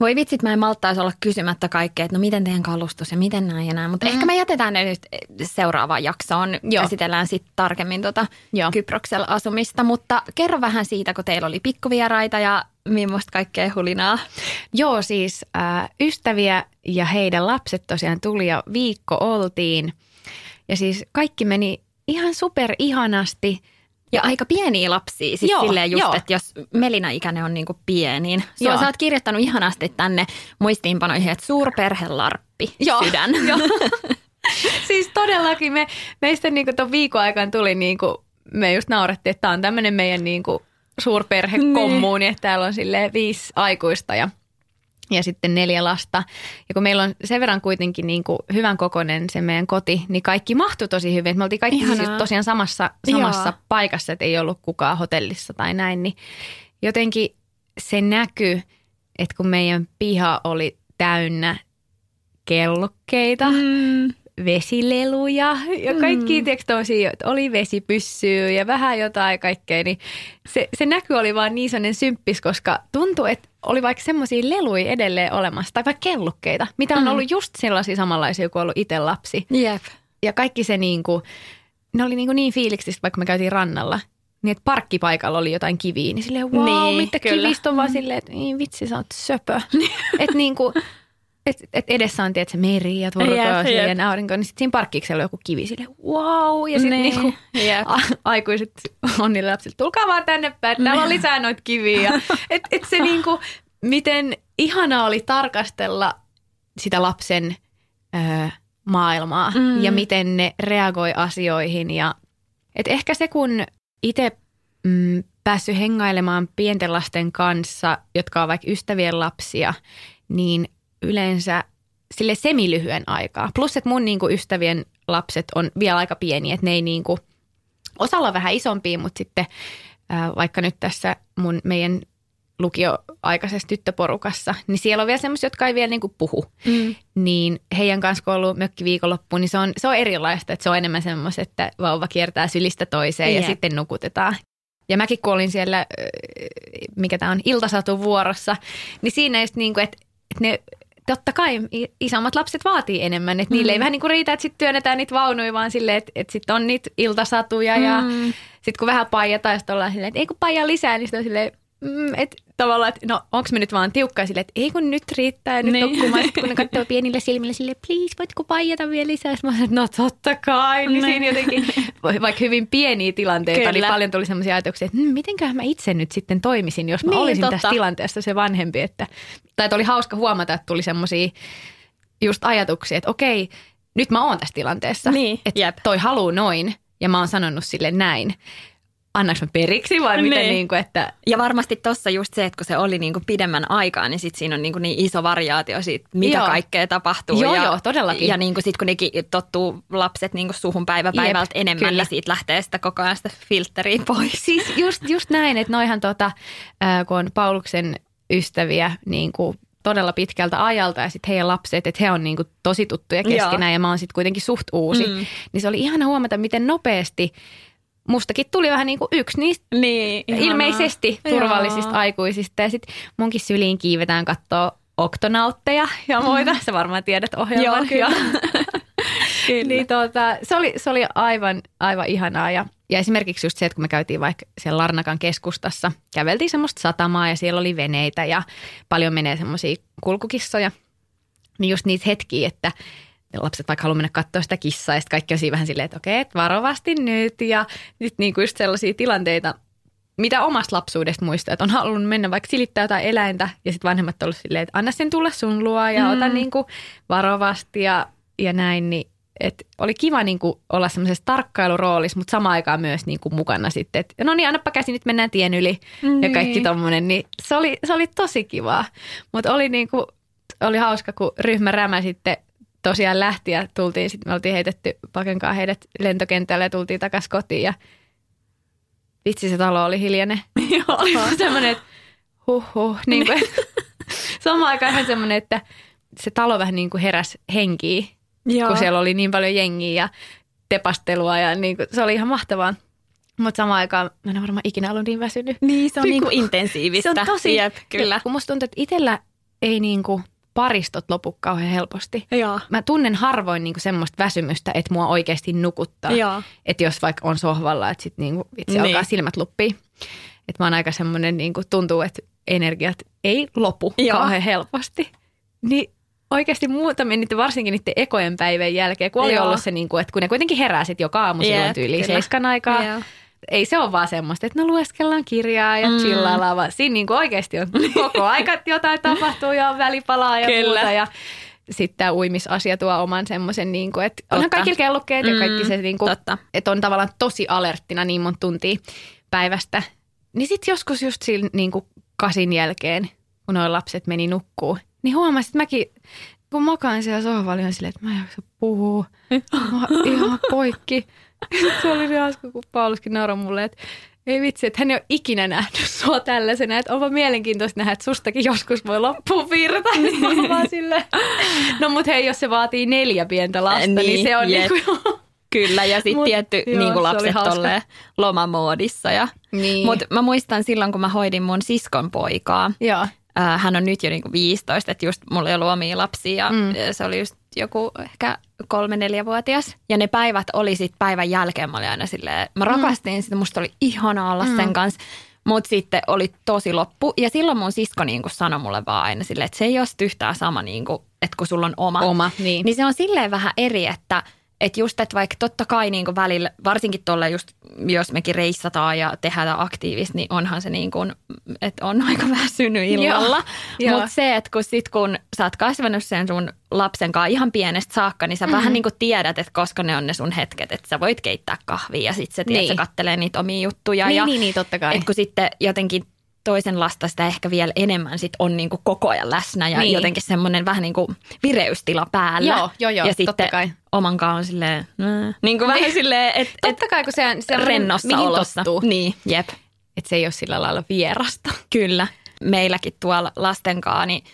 Voi vitsit, mä en malttaisi olla kysymättä kaikkea, että no miten teidän kalustus ja miten näin ja näin. Mutta mm. ehkä me jätetään ne nyt seuraavaan jaksoon. Joo. Käsitellään sitten tarkemmin Joo. Kyproksella asumista. Mutta kerro vähän siitä, kun teillä oli pikkuvieraita ja millaista kaikkea hulinaa. Joo, siis äh, ystäviä ja heidän lapset tosiaan tuli ja viikko oltiin. Ja siis kaikki meni ihan super ihanasti. Ja aika pieniä lapsia, siis Joo, silleen just, joo. että jos Melina-ikäinen on niinku pieniin. Sua Joo. sä oot kirjoittanut ihanasti tänne muistiinpanoihin, että suurperhelarppi Joo, sydän. joo. siis todellakin me, meistä niinku ton viikon aikana tuli niinku, me just naurettiin, että tämä on tämmöinen meidän niinku suurperhekommuuni, että täällä on sille viisi aikuista ja, ja sitten neljä lasta. Ja kun meillä on sen verran kuitenkin niinku hyvän kokoinen se meidän koti, niin kaikki mahtui tosi hyvin. Me oltiin kaikki siis tosiaan samassa, samassa Joo. paikassa, että ei ollut kukaan hotellissa tai näin, niin jotenkin se näkyy, että kun meidän piha oli täynnä kellokkeita, mm. Vesileluja ja kaikki, mm. tiedätkö, tommosia, että oli vesipyssyä ja vähän jotain kaikkea, niin se, se näky oli vaan niin sellainen symppis, koska tuntui, että oli vaikka semmoisia leluja edelleen olemassa, tai vaikka kellukkeita, mitä on Mm. ollut just sellaisia samanlaisia kuin ollut itse lapsi. Jep. Ja kaikki se niin kuin, ne oli niin, kuin niin fiiliksistä, vaikka me käytiin rannalla, niin että parkkipaikalla oli jotain kiviä, niin silleen wow, Niin, mitä kivistä on vaan silleen, että niin vitsi sä oot söpö. että niin kuin, et, et edessä on tietysti meri ja Jep, jep. ja aurinko, niin sitten siinä parkkiksella on joku kivi silleen wow. Ja sitten Niin, niin, niinku, jep. a, aikuiset on niille lapsille, tulkaa vaan tänne päin, täällä on lisää noita kiviä. Et, et se niinku, miten ihanaa oli tarkastella sitä lapsen ö, maailmaa mm. ja miten ne reagoi asioihin. Ja, et ehkä se, kun itse mm, päässyt hengailemaan pienten lasten kanssa, jotka on vaikka ystävien lapsia, niin yleensä sille semilyhyen aikaa. Plus, että mun niinku ystävien lapset on vielä aika pieniä, että ne ei niinku, osalla on vähän isompia, mutta sitten ää, vaikka nyt tässä mun meidän lukioaikaisessa tyttöporukassa, niin siellä on vielä semmoisia, jotka ei vielä niinku puhu. Mm. Niin heidän kanssa, kun on ollut mökkiviikonloppu, niin se on, se on erilaista, että se on enemmän semmoista, että vauva kiertää sylistä toiseen ja Jep. sitten nukutetaan. Ja mäkin kun olin siellä, mikä tämä on, iltasatu vuorossa, niin siinä just niin kuin, että, että ne totta kai isommat lapset vaatii enemmän, että niille ei vähän niin kuin riitä, että sitten työnnetään niitä vaunuja, vaan silleen, että, että sitten on niitä iltasatuja ja Mm. sitten kun vähän paijataan, ja sitten ollaan silleen, että ei kun paijaa lisää, niin sitten on silleen, mm, että tavallaan, että no onko me nyt vaan tiukkaa silleen, että ei kun nyt riittää ja nyt Niin. niin. nukkumaan. Sitten kun ne katsoo pienillä silmillä silleen, please voitko paijata vielä lisää? Sitten mä sanoin, no totta kai. Niin Niin. siinä jotenkin, vaikka hyvin pieniä tilanteita, Kyllä. niin paljon tuli sellaisia ajatuksia, että hm, mitenköhän mä itse nyt sitten toimisin, jos mä Niin, olisin totta. tässä tilanteessa se vanhempi. Että, tai että oli hauska huomata, että tuli semmoisia just ajatuksia, että okei, nyt mä oon tässä tilanteessa. Niin, että jep. toi haluu noin ja mä oon sanonut sille näin. Annaks mä periksi vai miten Niin. niin kuin, että Ja varmasti tuossa just se, että kun se oli niinku pidemmän aikaa, niin sit siinä on niinku niin iso variaatio siitä, mitä Joo. kaikkea tapahtuu. Joo, ja, joo, todellakin. Ja niinku sit kun nekin tottuu lapset niinku suhun päivä päivältä Jep, enemmän, kyllä. niin siitä lähtee sitä koko ajan sitä filtteriä pois. Siis just, just näin, että noihan tota, ää, kun on Pauluksen ystäviä niin kuin todella pitkältä ajalta ja sitten heidän lapset, että he on niin kuin tosi tuttuja keskenään Joo. ja mä oon sitten kuitenkin suht uusi. Mm. Niin se oli ihana huomata, miten nopeasti mustakin tuli vähän niin kuin yksi niistä Niin, ilmeisesti Joo. turvallisista aikuisista. Ja sitten munkin syliin kiivetään katsoa oktonautteja ja muita. Sä varmaan tiedät ohjelman. Joo, kyllä. Joo. niin tota, se, oli, se oli aivan, aivan ihanaa. Ja, ja esimerkiksi just se, että kun me käytiin vaikka siellä Larnakan keskustassa, käveltiin semmoista satamaa ja siellä oli veneitä ja paljon menee semmoisia kulkukissoja. Niin just niitä hetkiä, että ne lapset vaikka haluaa mennä katsoa sitä kissaa ja sitten kaikki on siinä vähän silleen, että okei, että varovasti nyt. Ja sitten niinku just sellaisia tilanteita, mitä omasta lapsuudesta muistaa, että on halunnut mennä vaikka silittää jotain eläintä ja sitten vanhemmat on ollut silleen, että anna sen tulla sun luo ja mm. ota niinku varovasti ja, ja näin, niin et oli kiva niinku olla semmoisessa tarkkailuroolissa, mutta samaan aikaan myös niinku mukana sitten, että no niin, annappa käsi, nyt mennään tien yli ja kaikki Niin. tommonen, niin se oli, se oli tosi kivaa, mutta oli niinku, oli hauska, kun ryhmä rämä sitten tosiaan lähti ja tultiin, sitten me oltiin heitetty pakenkaa heidät lentokentälle ja tultiin takaisin kotiin ja vitsi se talo oli hiljainen. oli semmoinen, että huh huh. Niin kuin, samaan aikaan ihan semmoinen, että se talo vähän niin kuin heräs henkiin, Joo. kun siellä oli niin paljon jengiä ja tepastelua ja niin kuin, se oli ihan mahtavaa. Mutta samaan aikaan mä en varmaan ikinä ollut niin väsynyt. Niin, se on Niin niinku kuin- intensiivistä. Se on tosi, Jep, kyllä. Kun musta tuntuu, että itsellä ei niinku paristot lopu kauhean helposti. Joo. Mä tunnen harvoin niinku semmoista väsymystä, että mua oikeasti nukuttaa. Joo. Että jos vaikka on sohvalla, että sitten niinku, vitsi Niin. alkaa silmät luppii. Että mä oon aika semmoinen, niinku, tuntuu, että energiat ei lopu Joo. kauhean helposti. Niin oikeasti muutamia niiden, varsinkin niiden ekojen päivän jälkeen, kun oli Joo. ollut se, niinku, että kun ne kuitenkin herää sit joka aamu silloin tyyliin seiskan aikaa. Joo. Ei se ole vaan semmoista, että no lueskellaan kirjaa ja Mm. chillaillaan, vaan siinä niinku oikeasti on koko aika jotain tapahtuu ja on välipalaa ja Kyllä. muuta. Ja sitten tämä uimisasia tuo oman semmoisen, niinku, että onhan Totta. kaikilla kellokkeet ja Mm, kaikki se, niinku, totta. että on tavallaan tosi alerttina niin monta tuntia päivästä. Niin sitten joskus just siinä niinku kasin jälkeen, kun nuo lapset meni nukkuu, niin huomasin, että mäkin, kun makaan siellä sohvalla, niin silleen, että mä en jaksa puhua. Mä ihan poikki. Se oli niin hauska, kun Pauluskin nauroi mulle, että ei vitsi, että hän ei ole ikinä nähnyt sua tällaisena, että onpa mielenkiintoista nähdä, että sustakin joskus voi loppua virta. Niin vaan silleen, no mut hei, jos se vaatii neljä pientä lasta, niin, Niin, se on jep. niinku Kyllä, ja sitten tietty joo, niin se kuin lapset tolleen lomamoodissa. Ja, Niin. Mutta mä muistan silloin, kun mä hoidin mun siskon poikaa. Joo. Ää, hän on nyt jo niinku 15, että just mulla ei ollut omia lapsia ja Mm. se oli just joku ehkä kolme-neljävuotias. Ja ne päivät oli sitten päivän jälkeen, mä olin aina silleen, mä rakastin sitä, musta oli ihana olla sen kanssa. Mutta sitten oli tosi loppu. Ja silloin mun sisko niinku sanoi mulle vaan aina silleen, että se ei ole yhtään sama, niinku, että kun sulla on oma. Oma, niin. Niin se on silleen vähän eri, että että just, että vaikka totta kai niin kuin välillä, varsinkin tuolla just, jos mekin reissataan ja tehdään aktiivista, niin onhan se niin kuin, että on aika väsynyt illalla. Mutta se, että kun sit kun sä oot kasvanut sen sun lapsen kanssa ihan pienestä saakka, niin sä mm-hmm. vähän niin kuin tiedät, että koska ne on ne sun hetket, että sä voit keittää kahvia ja sit sä tiedät, Niin. sä kattelee niitä omia juttuja. Niin, ja, niin, niin, totta kai. Et kun sitten jotenkin toisen lasta sitä ehkä vielä enemmän sit on niin kuin koko ajan läsnä ja Niin. jotenkin semmoinen vähän niin kuin vireystila päällä. Joo, joo, joo, ja totta sitten kai. Oman kanssa on silleen, mm, niin kuin vähän silleen, että et Totta kai, kun se on se rennossa mihin olossa. tottuu. Niin, jep, Että se ei ole sillä lailla vierasta. kyllä. Meilläkin tuolla lasten kanssa, niin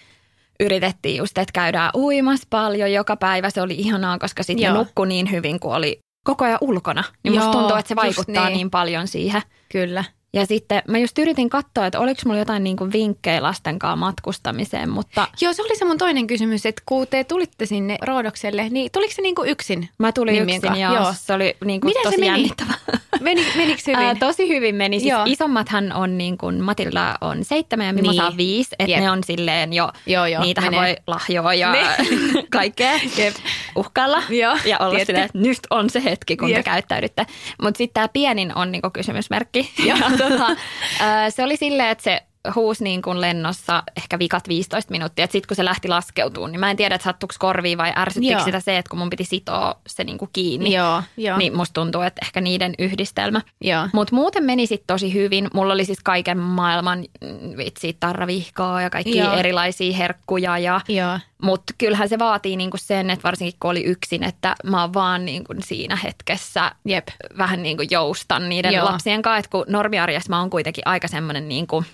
yritettiin just, että käydään uimassa paljon joka päivä. Se oli ihanaa, koska sitten nukkui niin hyvin, kun oli koko ajan ulkona. Niin musta Joo, tuntuu, että se vaikuttaa niin. niin paljon siihen. Kyllä. Ja sitten mä just yritin katsoa, että oliko mulla jotain niin kuin vinkkejä lasten kanssa matkustamiseen, mutta Joo, se oli se mun toinen kysymys, että kun te tulitte sinne Roodokselle, niin tuliko se niinku yksin? mä tulin Nimmien yksin ja Joo. se oli niin kuin Miten se tosi meni? jännittävää. Meni, menikö hyvin? Ää, tosi hyvin meni. Siis Joo. isommathan on niin kuin, Matilda on seitsemän ja Niin. on viisi. Että Jep. ne on silleen jo, Joo, joo, niitähän menee. voi lahjoa ja kaikkea Jep. Uhkailla. Joo, ja olla tietty. silleen, että nyt on se hetki, kun Jep. te käyttäydytte. Mutta sitten tämä pienin on niin kuin kysymysmerkki. ja tota, se oli silleen, että se huusi niin kuin lennossa ehkä vikat 15 minuuttia. Sitten kun se lähti laskeutumaan, niin mä en tiedä, että sattuiko korviin vai ärsyttikö Joo. sitä se, että kun mun piti sitoa se niin kuin kiinni. Joo, joo. Niin musta tuntuu, että ehkä niiden yhdistelmä. Mutta muuten meni sitten tosi hyvin. Mulla oli siis kaiken maailman mm, vitsi, tarravihkaa ja kaikki erilaisia herkkuja. Ja, Joo. Mutta kyllähän se vaatii niinku sen, että varsinkin kun oli yksin, että mä oon vaan niinku siinä hetkessä Jep. vähän niinku joustan niiden Joo. lapsien kanssa. Että kun normiarjessa mä oon kuitenkin aika semmoinen, niinku,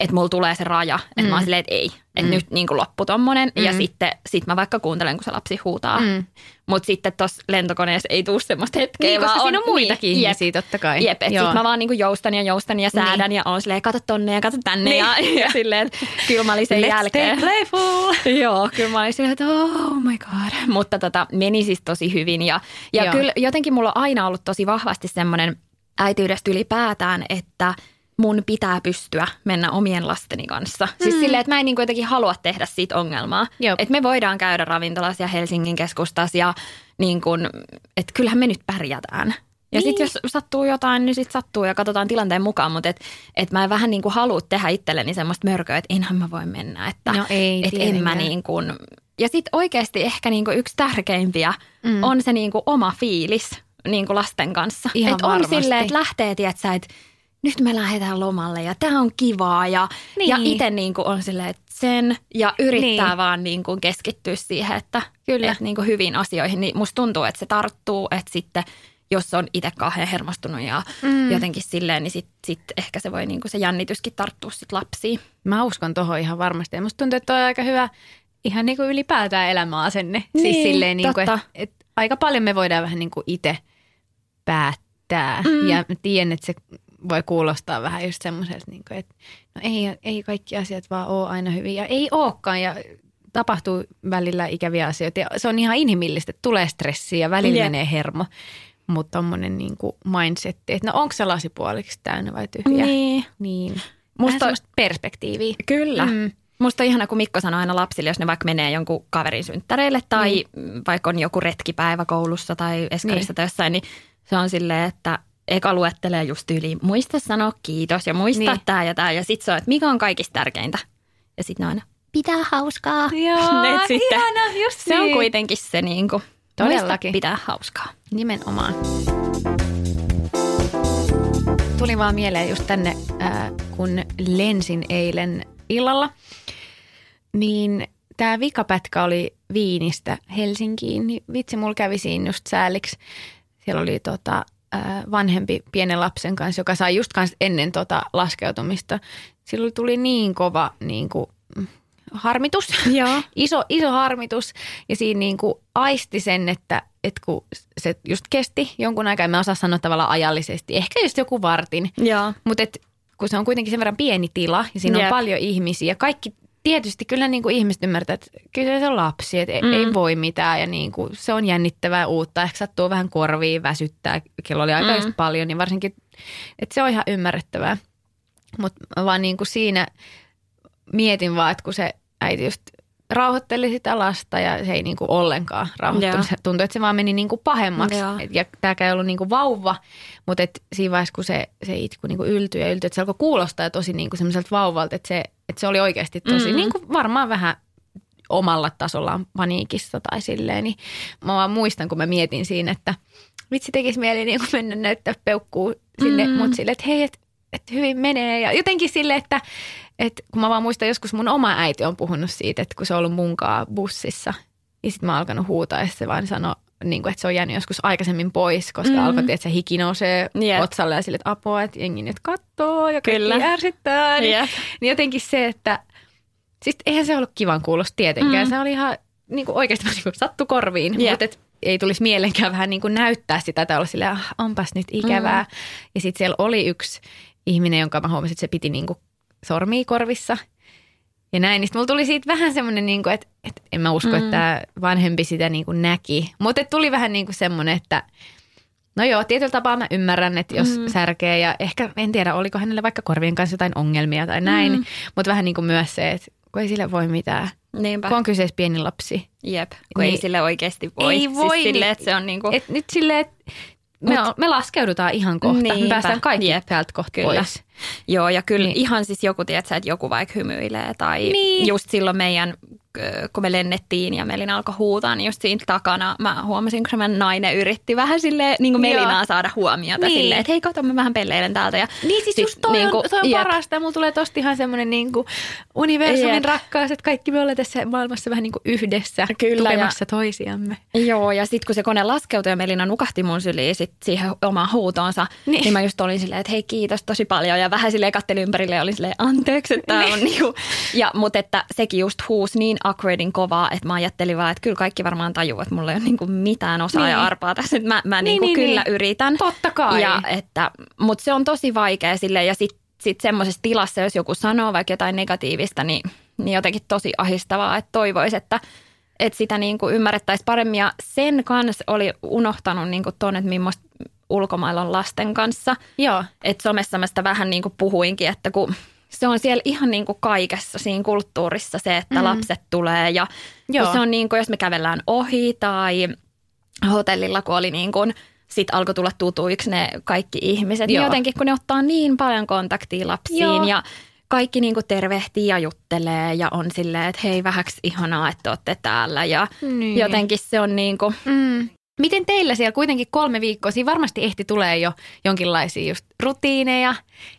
että mulla tulee se raja. Että mm. mä oon silleen, että ei, että mm. nyt niinku loppu tommonen. Mm. Ja sitten sit mä vaikka kuuntelen, kun se lapsi huutaa. Mm. Mutta sitten tuossa lentokoneessa ei tule semmoista hetkeä. Niin, koska vaan siinä on muitakin niin, jep. ihmisiä totta kai. Jep, että Joo. sit mä vaan niinku joustan ja joustan ja säädän niin. ja on silleen, kato tonne ja kato tänne Niin. ja, ja silleen, että kyllä mä olin sen Let's jälkeen. playful. Joo, kyllä mä olin silleen, että oh my god. Mutta tota, meni siis tosi hyvin ja, ja Joo. kyllä jotenkin mulla on aina ollut tosi vahvasti semmoinen äitiydestä ylipäätään, että mun pitää pystyä mennä omien lasteni kanssa. Siis silleen, että mä en niin jotenkin halua tehdä siitä ongelmaa. Että me voidaan käydä ravintolassa ja Helsingin keskustassa ja niin kuin, että kyllähän me nyt pärjätään. Ja Niin. sitten jos sattuu jotain, niin sitten sattuu ja katsotaan tilanteen mukaan. Mutta et, et mä en vähän niin kuin halua tehdä itselleni semmoista mörköä, että enhän mä voi mennä. Että No ei et en mä niin kuin, ja sitten oikeasti ehkä niin kuin yksi tärkeimpiä mm. on se niin kuin oma fiilis niin kuin lasten kanssa. Ihan et on silleen, että lähtee, tietsä, että nyt me lähdetään lomalle ja tämä on kivaa. Ja, Niin. ja itse niin kuin on silleen, että sen ja yrittää Niin. vaan niin kuin keskittyä siihen, että, Kyllä. että niin kuin hyviin asioihin. Niin musta tuntuu, että se tarttuu, että sitten jos on itse kauhean hermostunut ja mm. jotenkin silleen, niin sitten sit ehkä se voi niin kuin se jännityskin tarttua sitten lapsiin. Mä uskon tohon ihan varmasti. Ja musta tuntuu, että on aika hyvä ihan niin kuin ylipäätään elämäasenne. siis Niin, silleen, niin kuin, totta. että, että aika paljon me voidaan vähän niin kuin itse päättää. Mm. Ja tiedän, että se voi kuulostaa vähän just semmoiselta, niin kuin, että no ei, ei kaikki asiat vaan ole aina hyvin. Ja ei olekaan. Ja tapahtuu välillä ikäviä asioita. Ja se on ihan inhimillistä, että tulee stressiä ja välillä Jep. menee hermo. Mutta tommonen niin kuin mindsetti, että no onko se lasipuoliksi täynnä vai tyhjä? Niin. Niin. Musta- Musta perspektiiviä. Kyllä. Mm. Musta on ihana, kun Mikko sanoo aina lapsille, jos ne vaikka menee jonkun kaverin synttäreille tai mm. vaikka on joku retkipäivä koulussa tai eskarissa Niin. tai jossain, niin se on silleen, että eka luettelee just yli, muista sanoa kiitos ja muista Niin. tämä ja tämä. Ja sitten se on, että mikä on kaikista tärkeintä. Ja sitten aina, pitää hauskaa. Joo, Et sitten ihana, just Se on niin. kuitenkin se niin kuin, Todellakin. pitää hauskaa. Nimenomaan. Tuli vaan mieleen just tänne, äh, kun lensin eilen illalla, niin tämä vikapätkä oli Viinistä Helsinkiin. Niin vitsi, mulla kävi siinä just sääliksi. Siellä oli tota, vanhempi pienen lapsen kanssa, joka sai just kans ennen tota laskeutumista. Silloin tuli niin kova niin kuin, mm, harmitus. Joo. iso, iso harmitus ja siinä niin kuin aisti sen, että, että kun se just kesti jonkun aikaa, en mä osaa sanoa tavallaan ajallisesti, ehkä just joku vartin, Joo. mutta et, kun se on kuitenkin sen verran pieni tila ja siinä Jep. on paljon ihmisiä ja kaikki tietysti kyllä niin kuin ihmiset ymmärtää, että kyllä se on lapsi, että mm. ei voi mitään ja niin kuin se on jännittävää uutta, ehkä sattuu vähän korviin, väsyttää, kello oli aika mm. paljon, niin varsinkin, että se on ihan ymmärrettävää. Mutta vaan niin kuin siinä mietin vaan, että kun se äiti just rauhoitteli sitä lasta ja se ei niin kuin ollenkaan rauhoittunut. Se tuntui, että se vaan meni niin kuin pahemmaksi. Joo. Et, ja tämäkään ei ollut niin kuin vauva, mutta et siinä vaiheessa, kun se, se itku niin kuin yltyi ja yltyi, että se alkoi kuulostaa tosi niin kuin semmoiselta vauvalta, että se, että se oli oikeasti tosi Mm-hmm. mm. niin kuin varmaan vähän omalla tasollaan paniikissa tai silleen. Niin mä vaan muistan, kun mä mietin siinä, että vitsi tekisi mieli niin kuin mennä näyttää peukkuu sinne, mm. mutta silleen, että hei, että et hyvin menee. Ja jotenkin silleen, että et kun mä vaan muistan, joskus mun oma äiti on puhunut siitä, että kun se on ollut munkaan bussissa, ja sitten mä oon alkanut huutaa, ja se vaan sanoi, niin kuin, että se on jäänyt joskus aikaisemmin pois, koska mm. alkoi, että se hiki nousee Jep. otsalle ja sille, että apua, että jengi nyt kattoo ja kaikki Kyllä. ärsyttää. Niin, Jep. niin jotenkin se, että siis eihän se ollut kivan kuulosta tietenkään. Mm. Se oli ihan niin kuin oikeasti niin kuin sattu korviin, Jep. mutta et, ei tulisi mielenkään vähän niin kuin näyttää sitä tai olla silleen, ah, onpas nyt ikävää. Mm. Ja sitten siellä oli yksi ihminen, jonka mä huomasin, että se piti niin kuin sormia korvissa. Ja näin, niin mulla tuli siitä vähän semmoinen, niin että, että en mä usko, mm. että tämä vanhempi sitä niin kuin näki. Mutta tuli vähän niin kuin semmoinen, että no joo, tietyllä tapaa mä ymmärrän, että jos mm. särkee ja ehkä en tiedä, oliko hänelle vaikka korvien kanssa jotain ongelmia tai näin. Mm. Mutta vähän niin kuin myös se, että kun ei sille voi mitään. Niinpä. Kun on kyseessä pieni lapsi. Jep, kun Niin. ei sille oikeasti voi. Ei voi, Siis niin- että se on niinku... Et nyt silleen, että me, Mut- me laskeudutaan ihan kohta. Me Niinpä. päästään kaikki Jep. täältä kohta Kyllä. pois. Joo, ja kyllä Niin. ihan siis joku, tiedätkö, että joku vaikka hymyilee tai Niin. just silloin meidän, kun me lennettiin ja Melina alkoi huutaa, niin just siinä takana mä huomasin, kun se nainen yritti vähän silleen niin kuin Joo. Melinaa saada huomiota Niin. silleen, että hei kato, mä vähän pelleilen täältä. Ja Niin siis sit just toi, niinku, on, toi on jep. parasta. Mulla tulee tosta ihan semmoinen niin kuin universumin Jep. rakkaus, että kaikki me ollaan tässä maailmassa vähän niin kuin yhdessä Kyllä, tukemassa toisiamme. Joo, ja sitten kun se kone laskeutui ja Melina nukahti mun syliin sit siihen omaan huutoonsa, Niin. niin. niin mä just olin silleen, että hei kiitos tosi paljon. Ja vähän silleen kattelin ympärille ja olin silleen, anteeksi, että tää on niinku. Ja, mutta että sekin just huusi niin awkwardin kovaa, että mä ajattelin vaan, että kyllä kaikki varmaan tajuu, että mulla ei ole niinku mitään osaa Niin. ja arpaa tässä. Että mä, mä Niin, niinku niin, kyllä niin. yritän. Totta kai. Ja että, mutta se on tosi vaikea silleen ja sitten sit semmoisessa tilassa, jos joku sanoo vaikka jotain negatiivista, niin, niin jotenkin tosi ahistavaa, että toivoisi, että, että sitä niin kuin ymmärrettäisiin paremmin. Ja sen kanssa oli unohtanut niin kuin ton, että millaista ulkomailla on lasten kanssa. Joo. Että somessa mä sitä vähän niin kuin puhuinkin, että kun se on siellä ihan niin kuin kaikessa siinä kulttuurissa se, että mm. lapset tulee ja Joo. se on niin kuin, jos me kävellään ohi tai hotellilla, kun oli niin kuin, sit alkoi tulla tutuiksi ne kaikki ihmiset, niin Joo. jotenkin kun ne ottaa niin paljon kontaktia lapsiin Joo. ja kaikki niin kuin tervehtii ja juttelee ja on silleen, että hei vähäksi ihanaa, että olette täällä ja Niin. jotenkin se on niin kuin, Mm. Miten teillä siellä kuitenkin kolme viikkoa, siinä varmasti ehti tulee jo jonkinlaisia just rutiineja,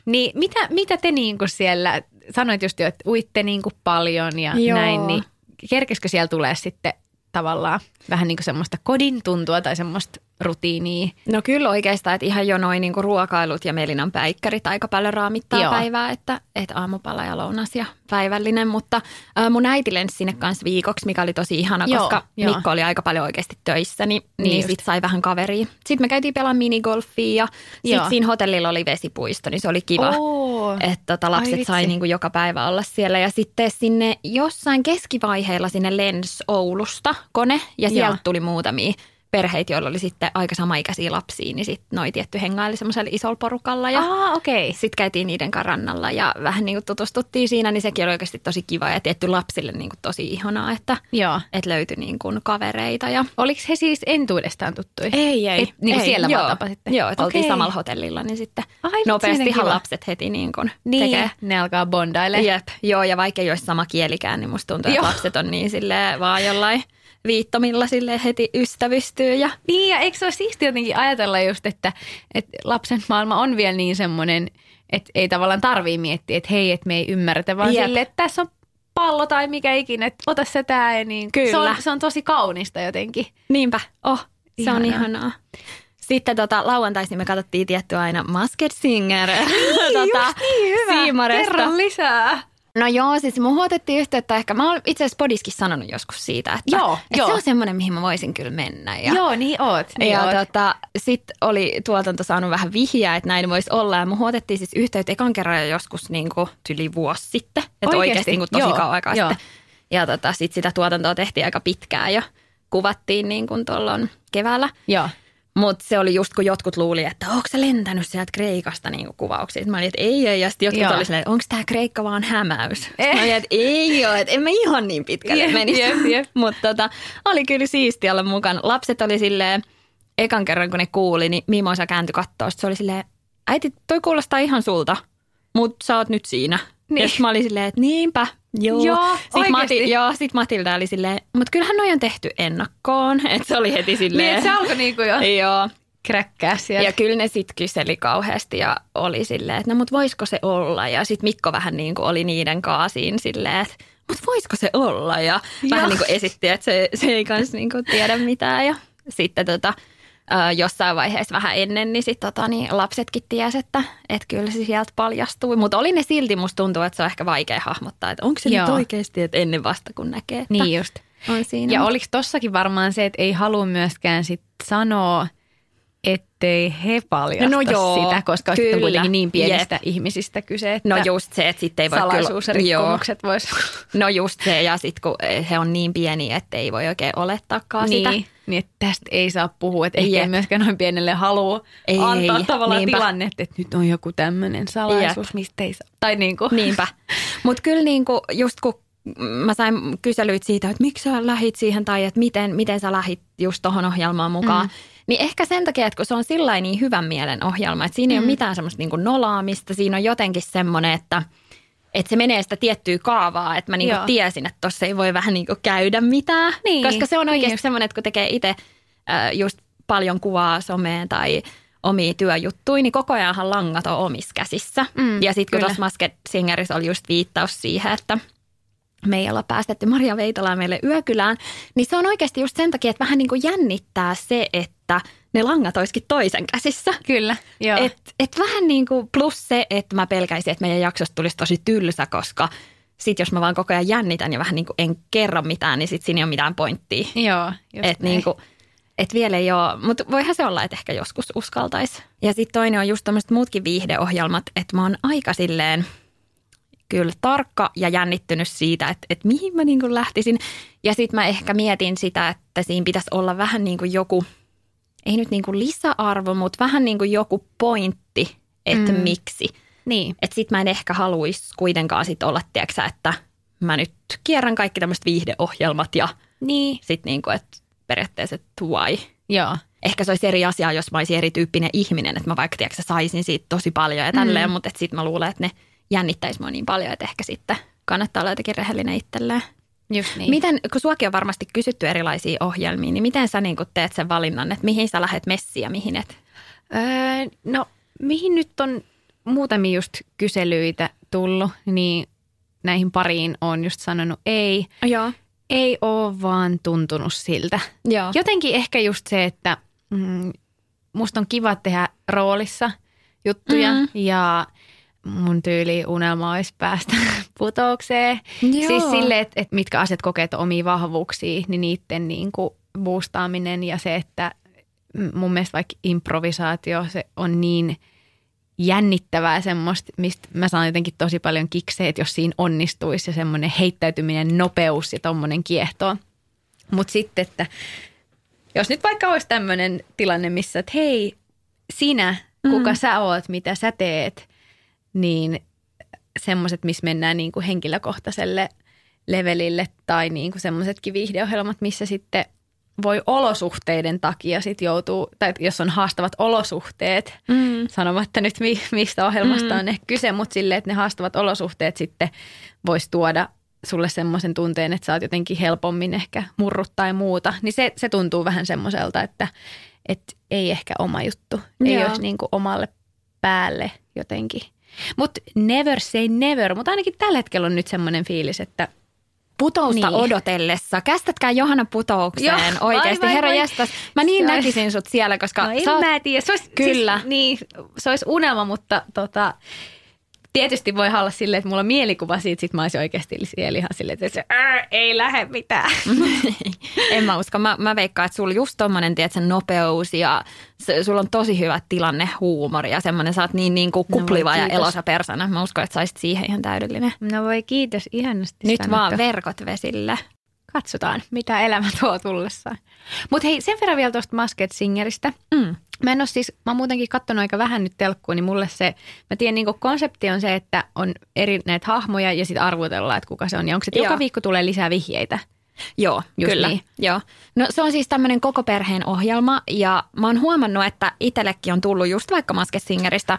niin mitä, mitä te niin kuin siellä, sanoit just jo, että uitte niin kuin paljon ja Joo. näin, niin kerkeskö siellä tulee sitten tavallaan vähän niin kuin semmoista kodin tuntua tai semmoista rutiinia? No kyllä oikeastaan, että ihan jo noin niinku ruokailut ja Melinan päikkärit aika paljon raamittaa Joo. Päivää, että, että aamupala ja lounas ja päivällinen. Mutta ä, mun äiti lensi sinne kanssa viikoksi, mikä oli tosi ihana, Joo, koska joo. Mikko oli aika paljon oikeasti töissä, niin, Niin niin just. sit sai vähän kaveria. Sitten me käytiin pelaamaan minigolfia ja sitten siinä hotellilla oli vesipuisto, niin se oli kiva. Oo. Että tota, Ai lapset vitsi. sai niinku joka päivä olla siellä. Ja sitten sinne jossain keskivaiheella sinne lens Oulusta kone. Ja sieltä tuli muutamia perheitä, joilla oli sitten aika samaikäisiä lapsia. Niin sitten noi tietty hengaili semmoisella isolla porukalla. Ja okei. Okay. sitten käytiin niiden kanssa rannalla ja vähän niinku tutustuttiin siinä. Niin sekin oli oikeasti tosi kiva ja tietty lapsille niinku tosi ihanaa, että, Joo. että löytyi niinku kavereita. Ja Oliko he siis entuudestaan tuttuja? ei, ei. Et, niin kuin ei, siellä joo, vaan tapasitte? Joo, että oltiin Okei. samalla hotellilla, niin sitten Ai, nopeastihan lapset heti niin kuin Niin, tekee ne alkaa bondaille. Jep, joo, ja vaikka ei olisi sama kielikään, niin musta tuntuu, että Joo. lapset on niin silleen vaan jollain viittomilla sille heti ystävystyy. Ja Niin, ja eikö se ole siisti jotenkin ajatella just, että, että lapsen maailma on vielä niin semmoinen, että ei tavallaan tarvii miettiä, että hei, että me ei ymmärretä, vaan Jep. sille, että tässä on pallo tai mikä ikinä, että ota se tää ja niin. Kyllä. Se on, se on tosi kaunista jotenkin. niinpä, oh, se on Ihanaa. ihanaa. Sitten tota, lauantaisin me katsottiin tietty aina Masked Singer tota, Siimaresta. Kerro lisää. No joo, siis mun huotettiin yhteyttä ehkä, mä oon itse asiassa podiskin sanonut joskus siitä, että, Joo, että joo. se on semmoinen, mihin mä voisin kyllä mennä. Ja, Joo, niin oot. Niin ja oot. tota, sitten oli tuotanto saanut vähän vihjaa, että näin voisi olla. Ja mun huotettiin siis yhteyttä ekan kerran jo joskus niin kuin yli vuosi sitten. Että Oikeesti? oikeasti niin kuin tosi Joo, kauan aikaa joo. sitten. Ja tota, sitten sitä tuotantoa tehtiin aika pitkään jo. Kuvattiin niin kuin tuolloin keväällä. Joo. Mutta se oli just kun jotkut luuli, että onko se lentänyt sieltä Kreikasta niin kuvauksia. Mä olin, että ei, ei. Ja sitten jotkut Joo. oli silleen, että onko tämä Kreikka vaan hämäys. Eh. Mä olin, että ei ole, että en mä ihan niin pitkälle Jep, menisi. jep, jep. Mutta tota, oli kyllä siistiä olla mukana. Lapset oli silleen, ekan kerran kun ne kuuli, niin Mimosa kääntyi kattoon. Sitten se oli silleen, äiti, toi kuulostaa ihan sulta, mutta sä oot nyt siinä. Niin. Ja mä olin silleen, että niinpä, joo. Joo, sitten Mati, joo, sit Matilda oli silleen, mutta kyllähän noi on tehty ennakkoon. Että se oli heti Niin, silleen. että se alkoi niinku jo Joo. kräkkää siellä. Ja kyllä ne sitten kyseli kauheasti ja oli silleen, että no mut voisiko se olla? Ja sitten Mikko vähän niin kuin oli niiden kaasiin silleen, että mut voisiko se olla? Ja vähän Joo. niin kuin esitti, että se, se ei kans niin kuin tiedä mitään. Ja sitten tota, ää, jossain vaiheessa vähän ennen, niin, sit, tota, niin lapsetkin tiesi, että, että kyllä se sieltä paljastui. Mutta oli ne silti, musta tuntuu, että se on ehkä vaikea hahmottaa, että onko se Joo. nyt oikeasti, että ennen vasta kun näkee, että Niin just. on siinä. Ja oliko tossakin varmaan se, että ei halua myöskään sit sanoa, ettei he paljasta No joo, sitä, koska sitten on kyllä. kuitenkin niin pienistä Jep. ihmisistä kyse, että No just se, että sitten ei voi salaisuus ja kyllä... Vois... No just se, ja sitten kun he on niin pieniä, että ei voi oikein olettaakaan sitä. niin, niin, että tästä ei saa puhua, että ehkä ei Jep. myöskään noin pienelle halua Ei, antaa tavallaan niinpä. tilanne, että nyt on joku tämmöinen salaisuus, mistä ei saa. Tai niin kuin. Niinpä. Mutta kyllä niinku, just kun mä sain kyselyitä siitä, että miksi sä lähit siihen tai että miten, miten sä lähit just tuohon ohjelmaan mukaan. Mm. Niin ehkä sen takia, että kun se on sillä niin hyvän mielen ohjelma, että siinä ei Mm. ole mitään semmoista niinku nolaamista, siinä on jotenkin semmoinen, että, että se menee sitä tiettyä kaavaa, että mä niinku Joo. tiesin, että tuossa ei voi vähän niinku käydä mitään. Niin, Koska se on niin oikeasti just. semmoinen, että kun tekee itse äh, just paljon kuvaa someen tai omia työjuttuja, niin koko ajanhan langat on omissa käsissä. Mm, ja sitten kun tuossa Masked Singerissä oli just viittaus siihen, että me ei olla päästetty Maria Veitolaa meille yökylään, niin se on oikeasti just sen takia, että vähän niin kuin jännittää se, että ne langat olisikin toisen käsissä. Kyllä, joo. Et, et vähän niin kuin plus se, että mä pelkäisin, että meidän jaksosta tulisi tosi tylsä, koska sit jos mä vaan koko ajan jännitän ja vähän niin kuin en kerro mitään, niin sit siinä ei ole mitään pointtia. joo, just Että näin. niinku, et vielä ei ole, mutta voihan se olla, että ehkä joskus uskaltaisi. Ja sitten toinen on just tämmöiset muutkin viihdeohjelmat, että mä oon aika silleen kyllä tarkka ja jännittynyt siitä, että, että mihin mä niinku lähtisin. Ja sitten mä ehkä mietin sitä, että siinä pitäisi olla vähän niin kuin joku, ei nyt niin kuin lisäarvo, mutta vähän niin kuin joku pointti, että Mm. miksi. Niin, Että sit mä en ehkä haluaisi kuitenkaan sit olla, tiedätkö, että mä nyt kierrän kaikki tämmöiset viihdeohjelmat ja niin, sitten niinku, että periaatteessa, että why. joo. Ehkä se olisi eri asia, jos mä olisin erityyppinen ihminen, että mä vaikka tiedätkö, saisin siitä tosi paljon ja tälleen, mm. mutta sitten mä luulen, että ne jännittäisi mua niin paljon, että ehkä sitten kannattaa olla jotenkin rehellinen itselleen. Just niin. Miten, kun suakin on varmasti kysytty erilaisia ohjelmia, niin miten sä niin teet sen valinnan, että mihin sä lähdet messiä, mihin et? Öö, no, mihin nyt on muutamia just kyselyitä tullut, niin näihin pariin on just sanonut ei. Joo. Ei ole vaan tuntunut siltä. Joo. Jotenkin ehkä just se, että mm, musta on kiva tehdä roolissa juttuja Mm. ja mun tyyli unelma olisi päästä putoukseen. Joo. Siis sille, että, että mitkä asiat kokeet omia vahvuuksia, niin niiden niin kuin boostaaminen ja se, että mun mielestä vaikka improvisaatio, se on niin jännittävää semmoista, mistä mä saan jotenkin tosi paljon kiksejä, että jos siinä onnistuisi ja semmoinen heittäytyminen, nopeus ja tommonen kiehtoo. Mutta sitten, että jos nyt vaikka olisi tämmöinen tilanne, missä, että hei, sinä, kuka mm. sä oot, mitä sä teet, niin semmoiset, missä mennään niin kuin henkilökohtaiselle levelille tai niin kuin semmoisetkin viihdeohjelmat, missä sitten voi olosuhteiden takia sit joutuu, tai jos on haastavat olosuhteet, mm. sanomatta nyt mi, mistä ohjelmasta mm. on ehkä kyse, mutta silleen, että ne haastavat olosuhteet sitten voisi tuoda sulle semmoisen tunteen, että sä oot jotenkin helpommin ehkä murrut tai muuta, niin se, se tuntuu vähän semmoiselta, että, että ei ehkä oma juttu, ei Joo. olisi niin kuin omalle päälle jotenkin. Mutta never say never, mutta ainakin tällä hetkellä on nyt semmoinen fiilis, että Putousta Niin. odotellessa. Kästätkää Johanna putoukseen Joo, oikeasti. vai, Herra vai. jestas, mä niin Se olisi- näkisin sut siellä, koska No en sä oot, mä tiedä. Se olisi, Kyllä. Siis, niin, se olisi unelma, mutta tota, tietysti voi olla silleen, että mulla on mielikuva siitä, sit mä olisin oikeasti siellä ihan silleen, että se "Ää, ei lähde mitään. en mä usko. Mä, mä veikkaan, että sulla just tommonen, tiedätkö, nopeus ja se, sulla on tosi hyvä tilanne, huumori ja semmoinen, sä oot niin, niin kuin No kupliva ja kiitos. elosa persona. Mä uskon, että saisit siihen ihan täydellinen. No voi kiitos, ihanasti Nyt sanottu. vaan verkot vesille. Katsotaan, mitä elämä tuo tullessaan. Mutta hei, sen verran vielä tuosta Masked Singeristä. Mm. Mä en ole siis, mä oon muutenkin katsonut aika vähän nyt telkkua, niin mulle se, mä tiedän niin konsepti on se, että on eri näitä hahmoja ja sitten arvutellaan, että kuka se on. Ja onko se, joka viikko tulee lisää vihjeitä? Joo, Just kyllä. niin. Joo. No se on siis tämmöinen koko perheen ohjelma ja mä oon huomannut, että itsellekin on tullut just vaikka Masked Singeristä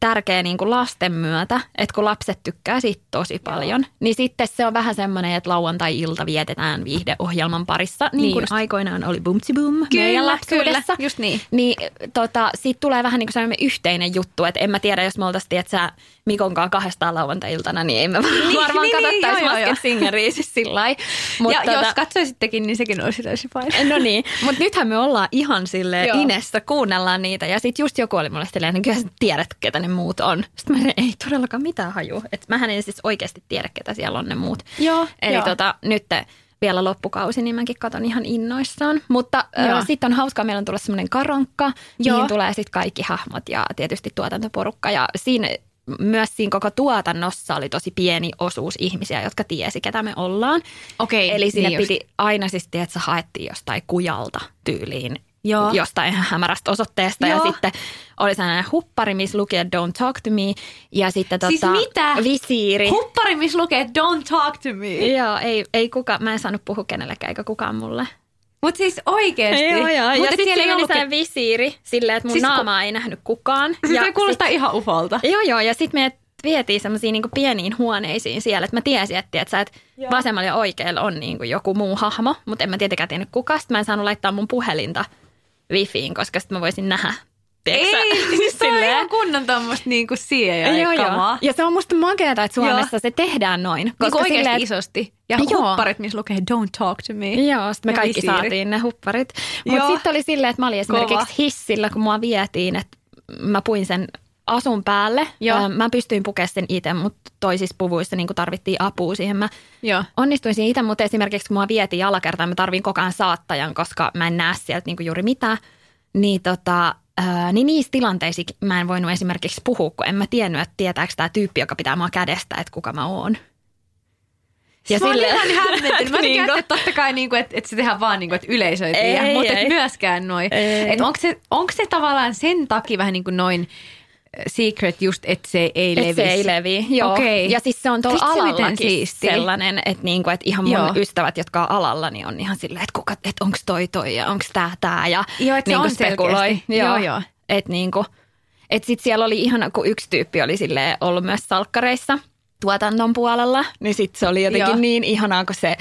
tärkeä niin kuin lasten myötä, että kun lapset tykkää siitä tosi paljon, niin sitten se on vähän semmoinen, että lauantai-ilta vietetään viihdeohjelman parissa, niin, Niin niin kuin just. aikoinaan oli Boomtsy Boom meidän lapsuudessa. just niin. Niin tota, siitä tulee vähän niin kuin sellainen yhteinen juttu, että en mä tiedä, jos me oltaisiin, että sä Mikonkaan kahdestaan lauantai-iltana, niin emme Niin, varmaan niin, niin, katsottaisi joo, joo, Masked Singeria siis sillä lailla. Mut ja tota- jos katsoisittekin, niin sekin olisi tosi fine. No niin, mutta nythän me ollaan ihan sille Joo. inessä, kuunnellaan niitä. Ja sitten just joku oli mulle silleen, että kyllä sä tiedät, ketä ne muut on. Sitten mä ei todellakaan mitään haju. Että mähän en siis oikeasti tiedä, ketä siellä on ne muut. Joo, Eli joo. tota, nyt vielä loppukausi, niin mäkin katon ihan innoissaan. Mutta sitten on hauskaa, meillä on tullut semmoinen karonkka, Joo. mihin tulee sitten kaikki hahmot ja tietysti tuotantoporukka. Ja siinä myös siinä koko tuotannossa oli tosi pieni osuus ihmisiä, jotka tiesi, ketä me ollaan. Okei, Eli sinne niin just. piti aina siis, että haettiin jostain kujalta tyyliin. Joo. Jostain hämärästä osoitteesta Joo. ja sitten oli sellainen huppari, missä luki, don't talk to me ja sitten Siis tota, mitä? visiiri. Huppari, missä lukee don't talk to me. Joo, ei, ei kuka, mä en saanut puhua kenellekään eikä kukaan mulle. Mutta siis oikeesti. Joo, joo. Mutta ja sitten siellä ei oli ollutkin... sellainen visiiri silleen, että mun Siis naamaa ei nähnyt kukaan. Ja se kuulostaa ihan ufolta. Joo, joo. Ja sitten me vietiin semmoisiin niin pieniin huoneisiin siellä, että mä tiesin, että, että, että vasemmalla ja oikealla on niin joku muu hahmo, mutta en mä tietenkään tiennyt kuka. Sitten mä en saanut laittaa mun puhelinta wifiin, koska sitten mä voisin nähdä. tiedätkö Ei, siis toi on ihan kunnon tommoista niinku sieja Joo, joo. Ja se on musta makeata, että Suomessa se tehdään noin. Niin Koska oikeasti silleen, isosti. Ja Joo. hupparit, missä lukee don't talk to me. Joo, sitten me Ja kaikki visiiri. saatiin ne hupparit. Mutta Joo. sitten oli silleen, että mä olin esimerkiksi Kova. hissillä, kun mua vietiin, että mä puin sen asun päälle. Joo. Mä pystyin pukemaan sen itse, mutta toisissa puvuissa niin tarvittiin apua siihen. Mä Joo. onnistuin siinä itse, mutta esimerkiksi kun mua vietiin alakertaan, mä tarvin koko ajan saattajan, koska mä en näe sieltä niin juuri mitään. Niin, tota, niin niissä tilanteissa mä en voinut esimerkiksi puhua, kun en mä tiennyt, että tietääkö tämä tyyppi, joka pitää mua kädestä, että kuka mä oon. Ja mä olin ihan hämmentynyt. Mä Niinku. niinku. että totta kai, niinku, että, että se tehdään vaan, niinku, että yleisö ei Ei, mutta ei. et myöskään noin. Onko se, onko se tavallaan sen takia vähän niin kuin noin secret just, että se ei Että levisi? se ei levi, joo. Okei. Ja siis se on tuolla Vitsi, alallakin sellainen, että, niinku, että ihan mun Joo. ystävät, jotka on alalla, niin on ihan silleen, että, kuka, että onko toi toi ja onko tää tää. Ja Joo, että se niinku on spekuloi. selkeästi. Joo, joo. Että niinku, et sit siellä oli ihana, kun yksi tyyppi oli silleen ollut myös salkkareissa. tuotannon puolella, niin sitten se oli jotenkin Joo. niin ihanaa, kun se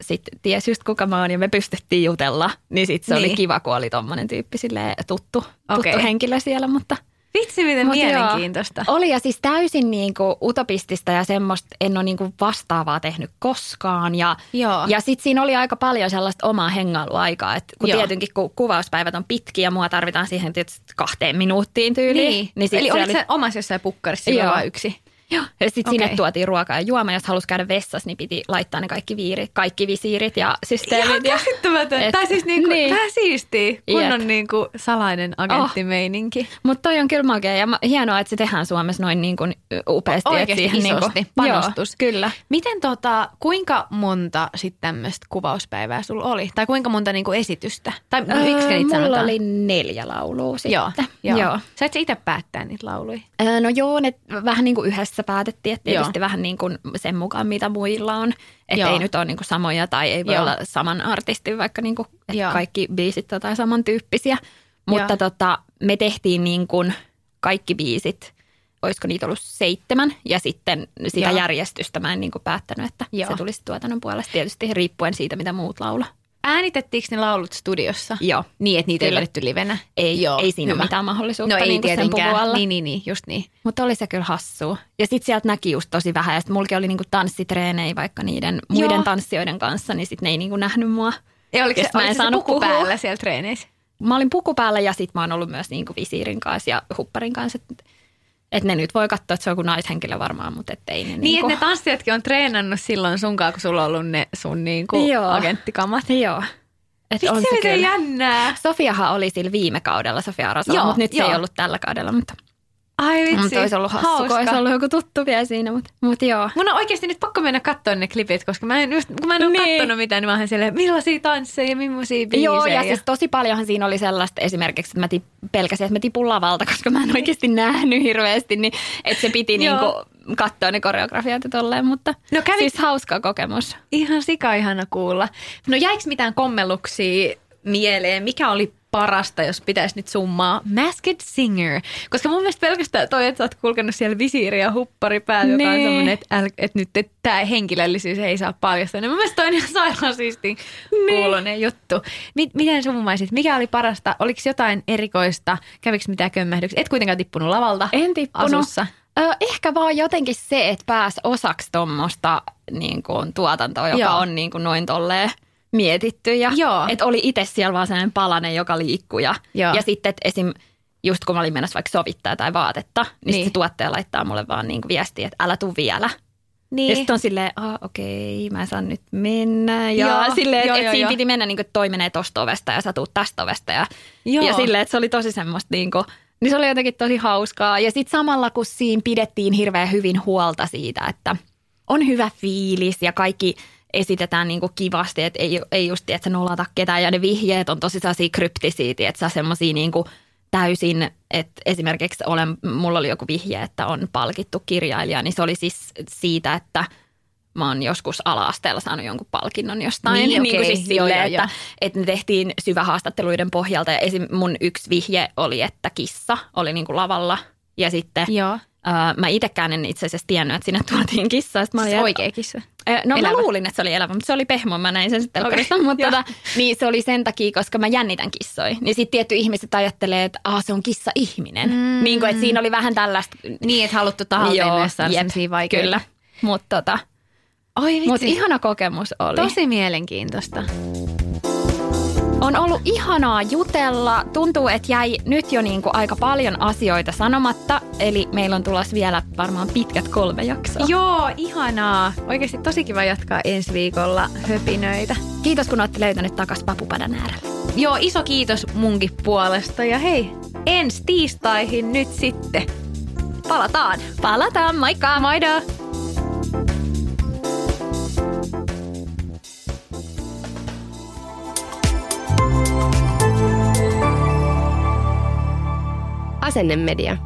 sitten tiesi just kuka mä oon ja me pystyttiin jutella, niin sitten se niin. Oli kiva, kun oli tommonen tyyppi silleen tuttu, tuttu Okei. henkilö siellä, mutta – Vitsi, miten Mut joo. mielenkiintoista. Oli ja siis täysin niin kuin utopistista ja semmoista en ole niin kuin vastaavaa tehnyt koskaan. Ja, Joo. ja sitten siinä oli aika paljon sellaista omaa hengailuaikaa. Et kun Joo. tietenkin kun kuvauspäivät on pitkiä ja mua tarvitaan siihen tietysti kahteen minuuttiin tyyliin. Niin. niin Eli se oliko oli- se omassa jossain pukkarissa Joo. vai yksi? Joo. Ja sitten sinne Okei. tuotiin ruokaa ja juoma. Jos halusi käydä vessassa, niin piti laittaa ne kaikki viirit, kaikki visiirit ja Ihan systeemit. ja, käsittämätön. Et- tai siis niinku, niin. vähän siistiä, kun on niinku salainen agenttimeininki. Mutta toi on kyllä makea ja hienoa, että se tehdään Suomessa noin niin kuin upeasti. Oikeasti siihen isosti, niin panostus. Joo, kyllä. Miten tota, kuinka monta sitten tämmöistä kuvauspäivää sulla oli? Tai kuinka monta niinku esitystä? Tai miksi Öö, niitä mulla sanotaan? oli neljä laulua sitten. Joo, joo. joo. Sait sä itse päättää niitä lauluja? Öö, No joo, ne vähän niin kuin yhdessä päätettiin, että Joo. tietysti vähän niin kuin sen mukaan, mitä muilla on. Että Joo. ei nyt ole niin kuin samoja tai ei voi Joo. olla saman artistin, vaikka niin kuin, että Joo. kaikki biisit on jotain samantyyppisiä. Mutta Joo. tota, me tehtiin niin kuin kaikki biisit, olisiko niitä ollut seitsemän, ja sitten sitä Joo. järjestystä mä en niin kuin päättänyt, että Joo. se tulisi tuotannon puolesta, tietysti riippuen siitä, mitä muut laulaa. Äänitettiinkö ne laulut studiossa? Joo. Niin, että niitä Kyllä. ei vedetty livenä? Ei, Joo, ei siinä hyvä. ole mitään mahdollisuutta No ei niin sen tietenkään. alla. Niin, niin, niin, just niin. Mutta oli se kyllä hassua. Ja sitten sieltä näki just tosi vähän. Ja sitten mullakin oli niinku tanssitreenejä vaikka niiden muiden Joo. tanssijoiden kanssa, niin sitten ne ei niinku nähnyt mua. Ja oliko se, mä en oliko se saanut puku puhua. päällä siellä treeneissä? Mä olin puku päällä ja sitten mä oon ollut myös niinku visiirin kanssa ja hupparin kanssa. Että et ne nyt voi katsoa, että se on kuin naishenkilö varmaan, mutta ettei ne Niin, niinku... että ne tanssijatkin on treenannut silloin sunkaan, kun sulla on ollut ne sun niinku Joo. agenttikamat. Joo. Et on Vitsi, se miten kyllä. jännää. Sofiahan oli sillä viime kaudella, Sofia Arasala, Joo, mutta nyt se joo. ei ollut tällä kaudella. Mutta, Ai vitsi, mutta olisi ollut hassu, kun olisi ollut joku tuttu vielä siinä. Mutta, mutta joo. Mun on oikeasti nyt pakko mennä katsoa ne klipit, koska mä en, just, kun mä en ole Niin. kattonut mitään, niin mä oon siellä, millaisia tansseja ja millaisia biisejä. Joo, ja siis tosi paljonhan siinä oli sellaista esimerkiksi, että mä tip, pelkäsin, että mä tipun lavalta, koska mä en oikeasti nähnyt hirveästi, niin että se piti niinku katsoa ne koreografiat ja tolleen, mutta No kävit- siis hauska kokemus. Ihan sika ihana kuulla. No jäikö mitään kommelluksia mieleen? Mikä oli parasta, jos pitäisi nyt summaa? Masked Singer. Koska mun mielestä pelkästään toi, että sä oot kulkenut siellä visiiri ja huppari päällä, joka on Niin. semmoinen, että, äl, että nyt että tämä henkilöllisyys ei saa paljastaa. Niin mun mielestä toi on ihan sairaan siistin kuulonen juttu. Mit, miten summaisit? Mikä oli parasta? Oliko jotain erikoista? Kävikö mitään kömmähdyksiä? Et kuitenkaan tippunut lavalta En tippunut. asussa. Ö, ehkä vaan jotenkin se, että pääsi osaksi tuommoista niin kuin, tuotantoa, joka Joo. on niin kuin, noin tolleen mietitty. Ja, Joo. Että oli itse siellä vaan sellainen palanen, joka liikkuu. Ja, Joo. ja sitten, että esim. just kun mä olin menossa vaikka sovittaa tai vaatetta, niin, niin. Se tuottaja laittaa mulle vaan niin viestiä, että älä tuu vielä. Niin. Ja sitten on silleen, ah, okei, mä en saa nyt mennä. Ja Joo, silleen, että joo, et joo, siinä joo. piti mennä niin kuin, että toi menee tosta ovesta ja sä tuut tästä ovesta. Ja, Joo. ja silleen, että se oli tosi semmoista niin kuin, niin se oli jotenkin tosi hauskaa. Ja sitten samalla, kun siinä pidettiin hirveän hyvin huolta siitä, että on hyvä fiilis ja kaikki esitetään niin kuin kivasti, että ei, ei just, että nolata ketään. Ja ne vihjeet on tosi sellaisia kryptisiä, että sä semmoisia niin kuin täysin, että esimerkiksi olen, mulla oli joku vihje, että on palkittu kirjailija, niin se oli siis siitä, että mä oon joskus ala-asteella saanut jonkun palkinnon jostain. Niin, kuin okei. siis Joo, silleen, joo, että, joo. että ne tehtiin syvähaastatteluiden pohjalta ja esim. mun yksi vihje oli, että kissa oli niin kuin lavalla ja sitten Joo. Ää, mä itsekään en itse asiassa tiennyt, että sinne tuotiin kissa. Sitten mä olin, Siis oikea kissa. Ö, No Elävä. mä luulin, että se oli elävä, mutta se oli pehmo. Mä näin sen sitten. Okei, Mutta joo. tota, niin se oli sen takia, koska mä jännitän kissoja. Niin sitten tietty ihmiset ajattelee, että ah, se on kissa-ihminen. Mm. Niin kuin, että siinä oli vähän tällaista. Niin, että haluttu tahalleen myös saada jep, vaikeita. Kyllä. Mutta tota, Oi vitsi. mut ihana kokemus oli. Tosi mielenkiintoista. On ollut ihanaa jutella. Tuntuu, että jäi nyt jo niin kuin aika paljon asioita sanomatta. Eli meillä on tulossa vielä varmaan pitkät kolme jaksoa. Joo, ihanaa. Oikeasti tosi kiva jatkaa ensi viikolla höpinöitä. Kiitos, kun olette löytänyt takas papupadan äärelle. Joo, iso kiitos munkin puolesta. Ja hei, ensi tiistaihin nyt sitten. Palataan. Palataan, moikka! Moida! Asennemedia.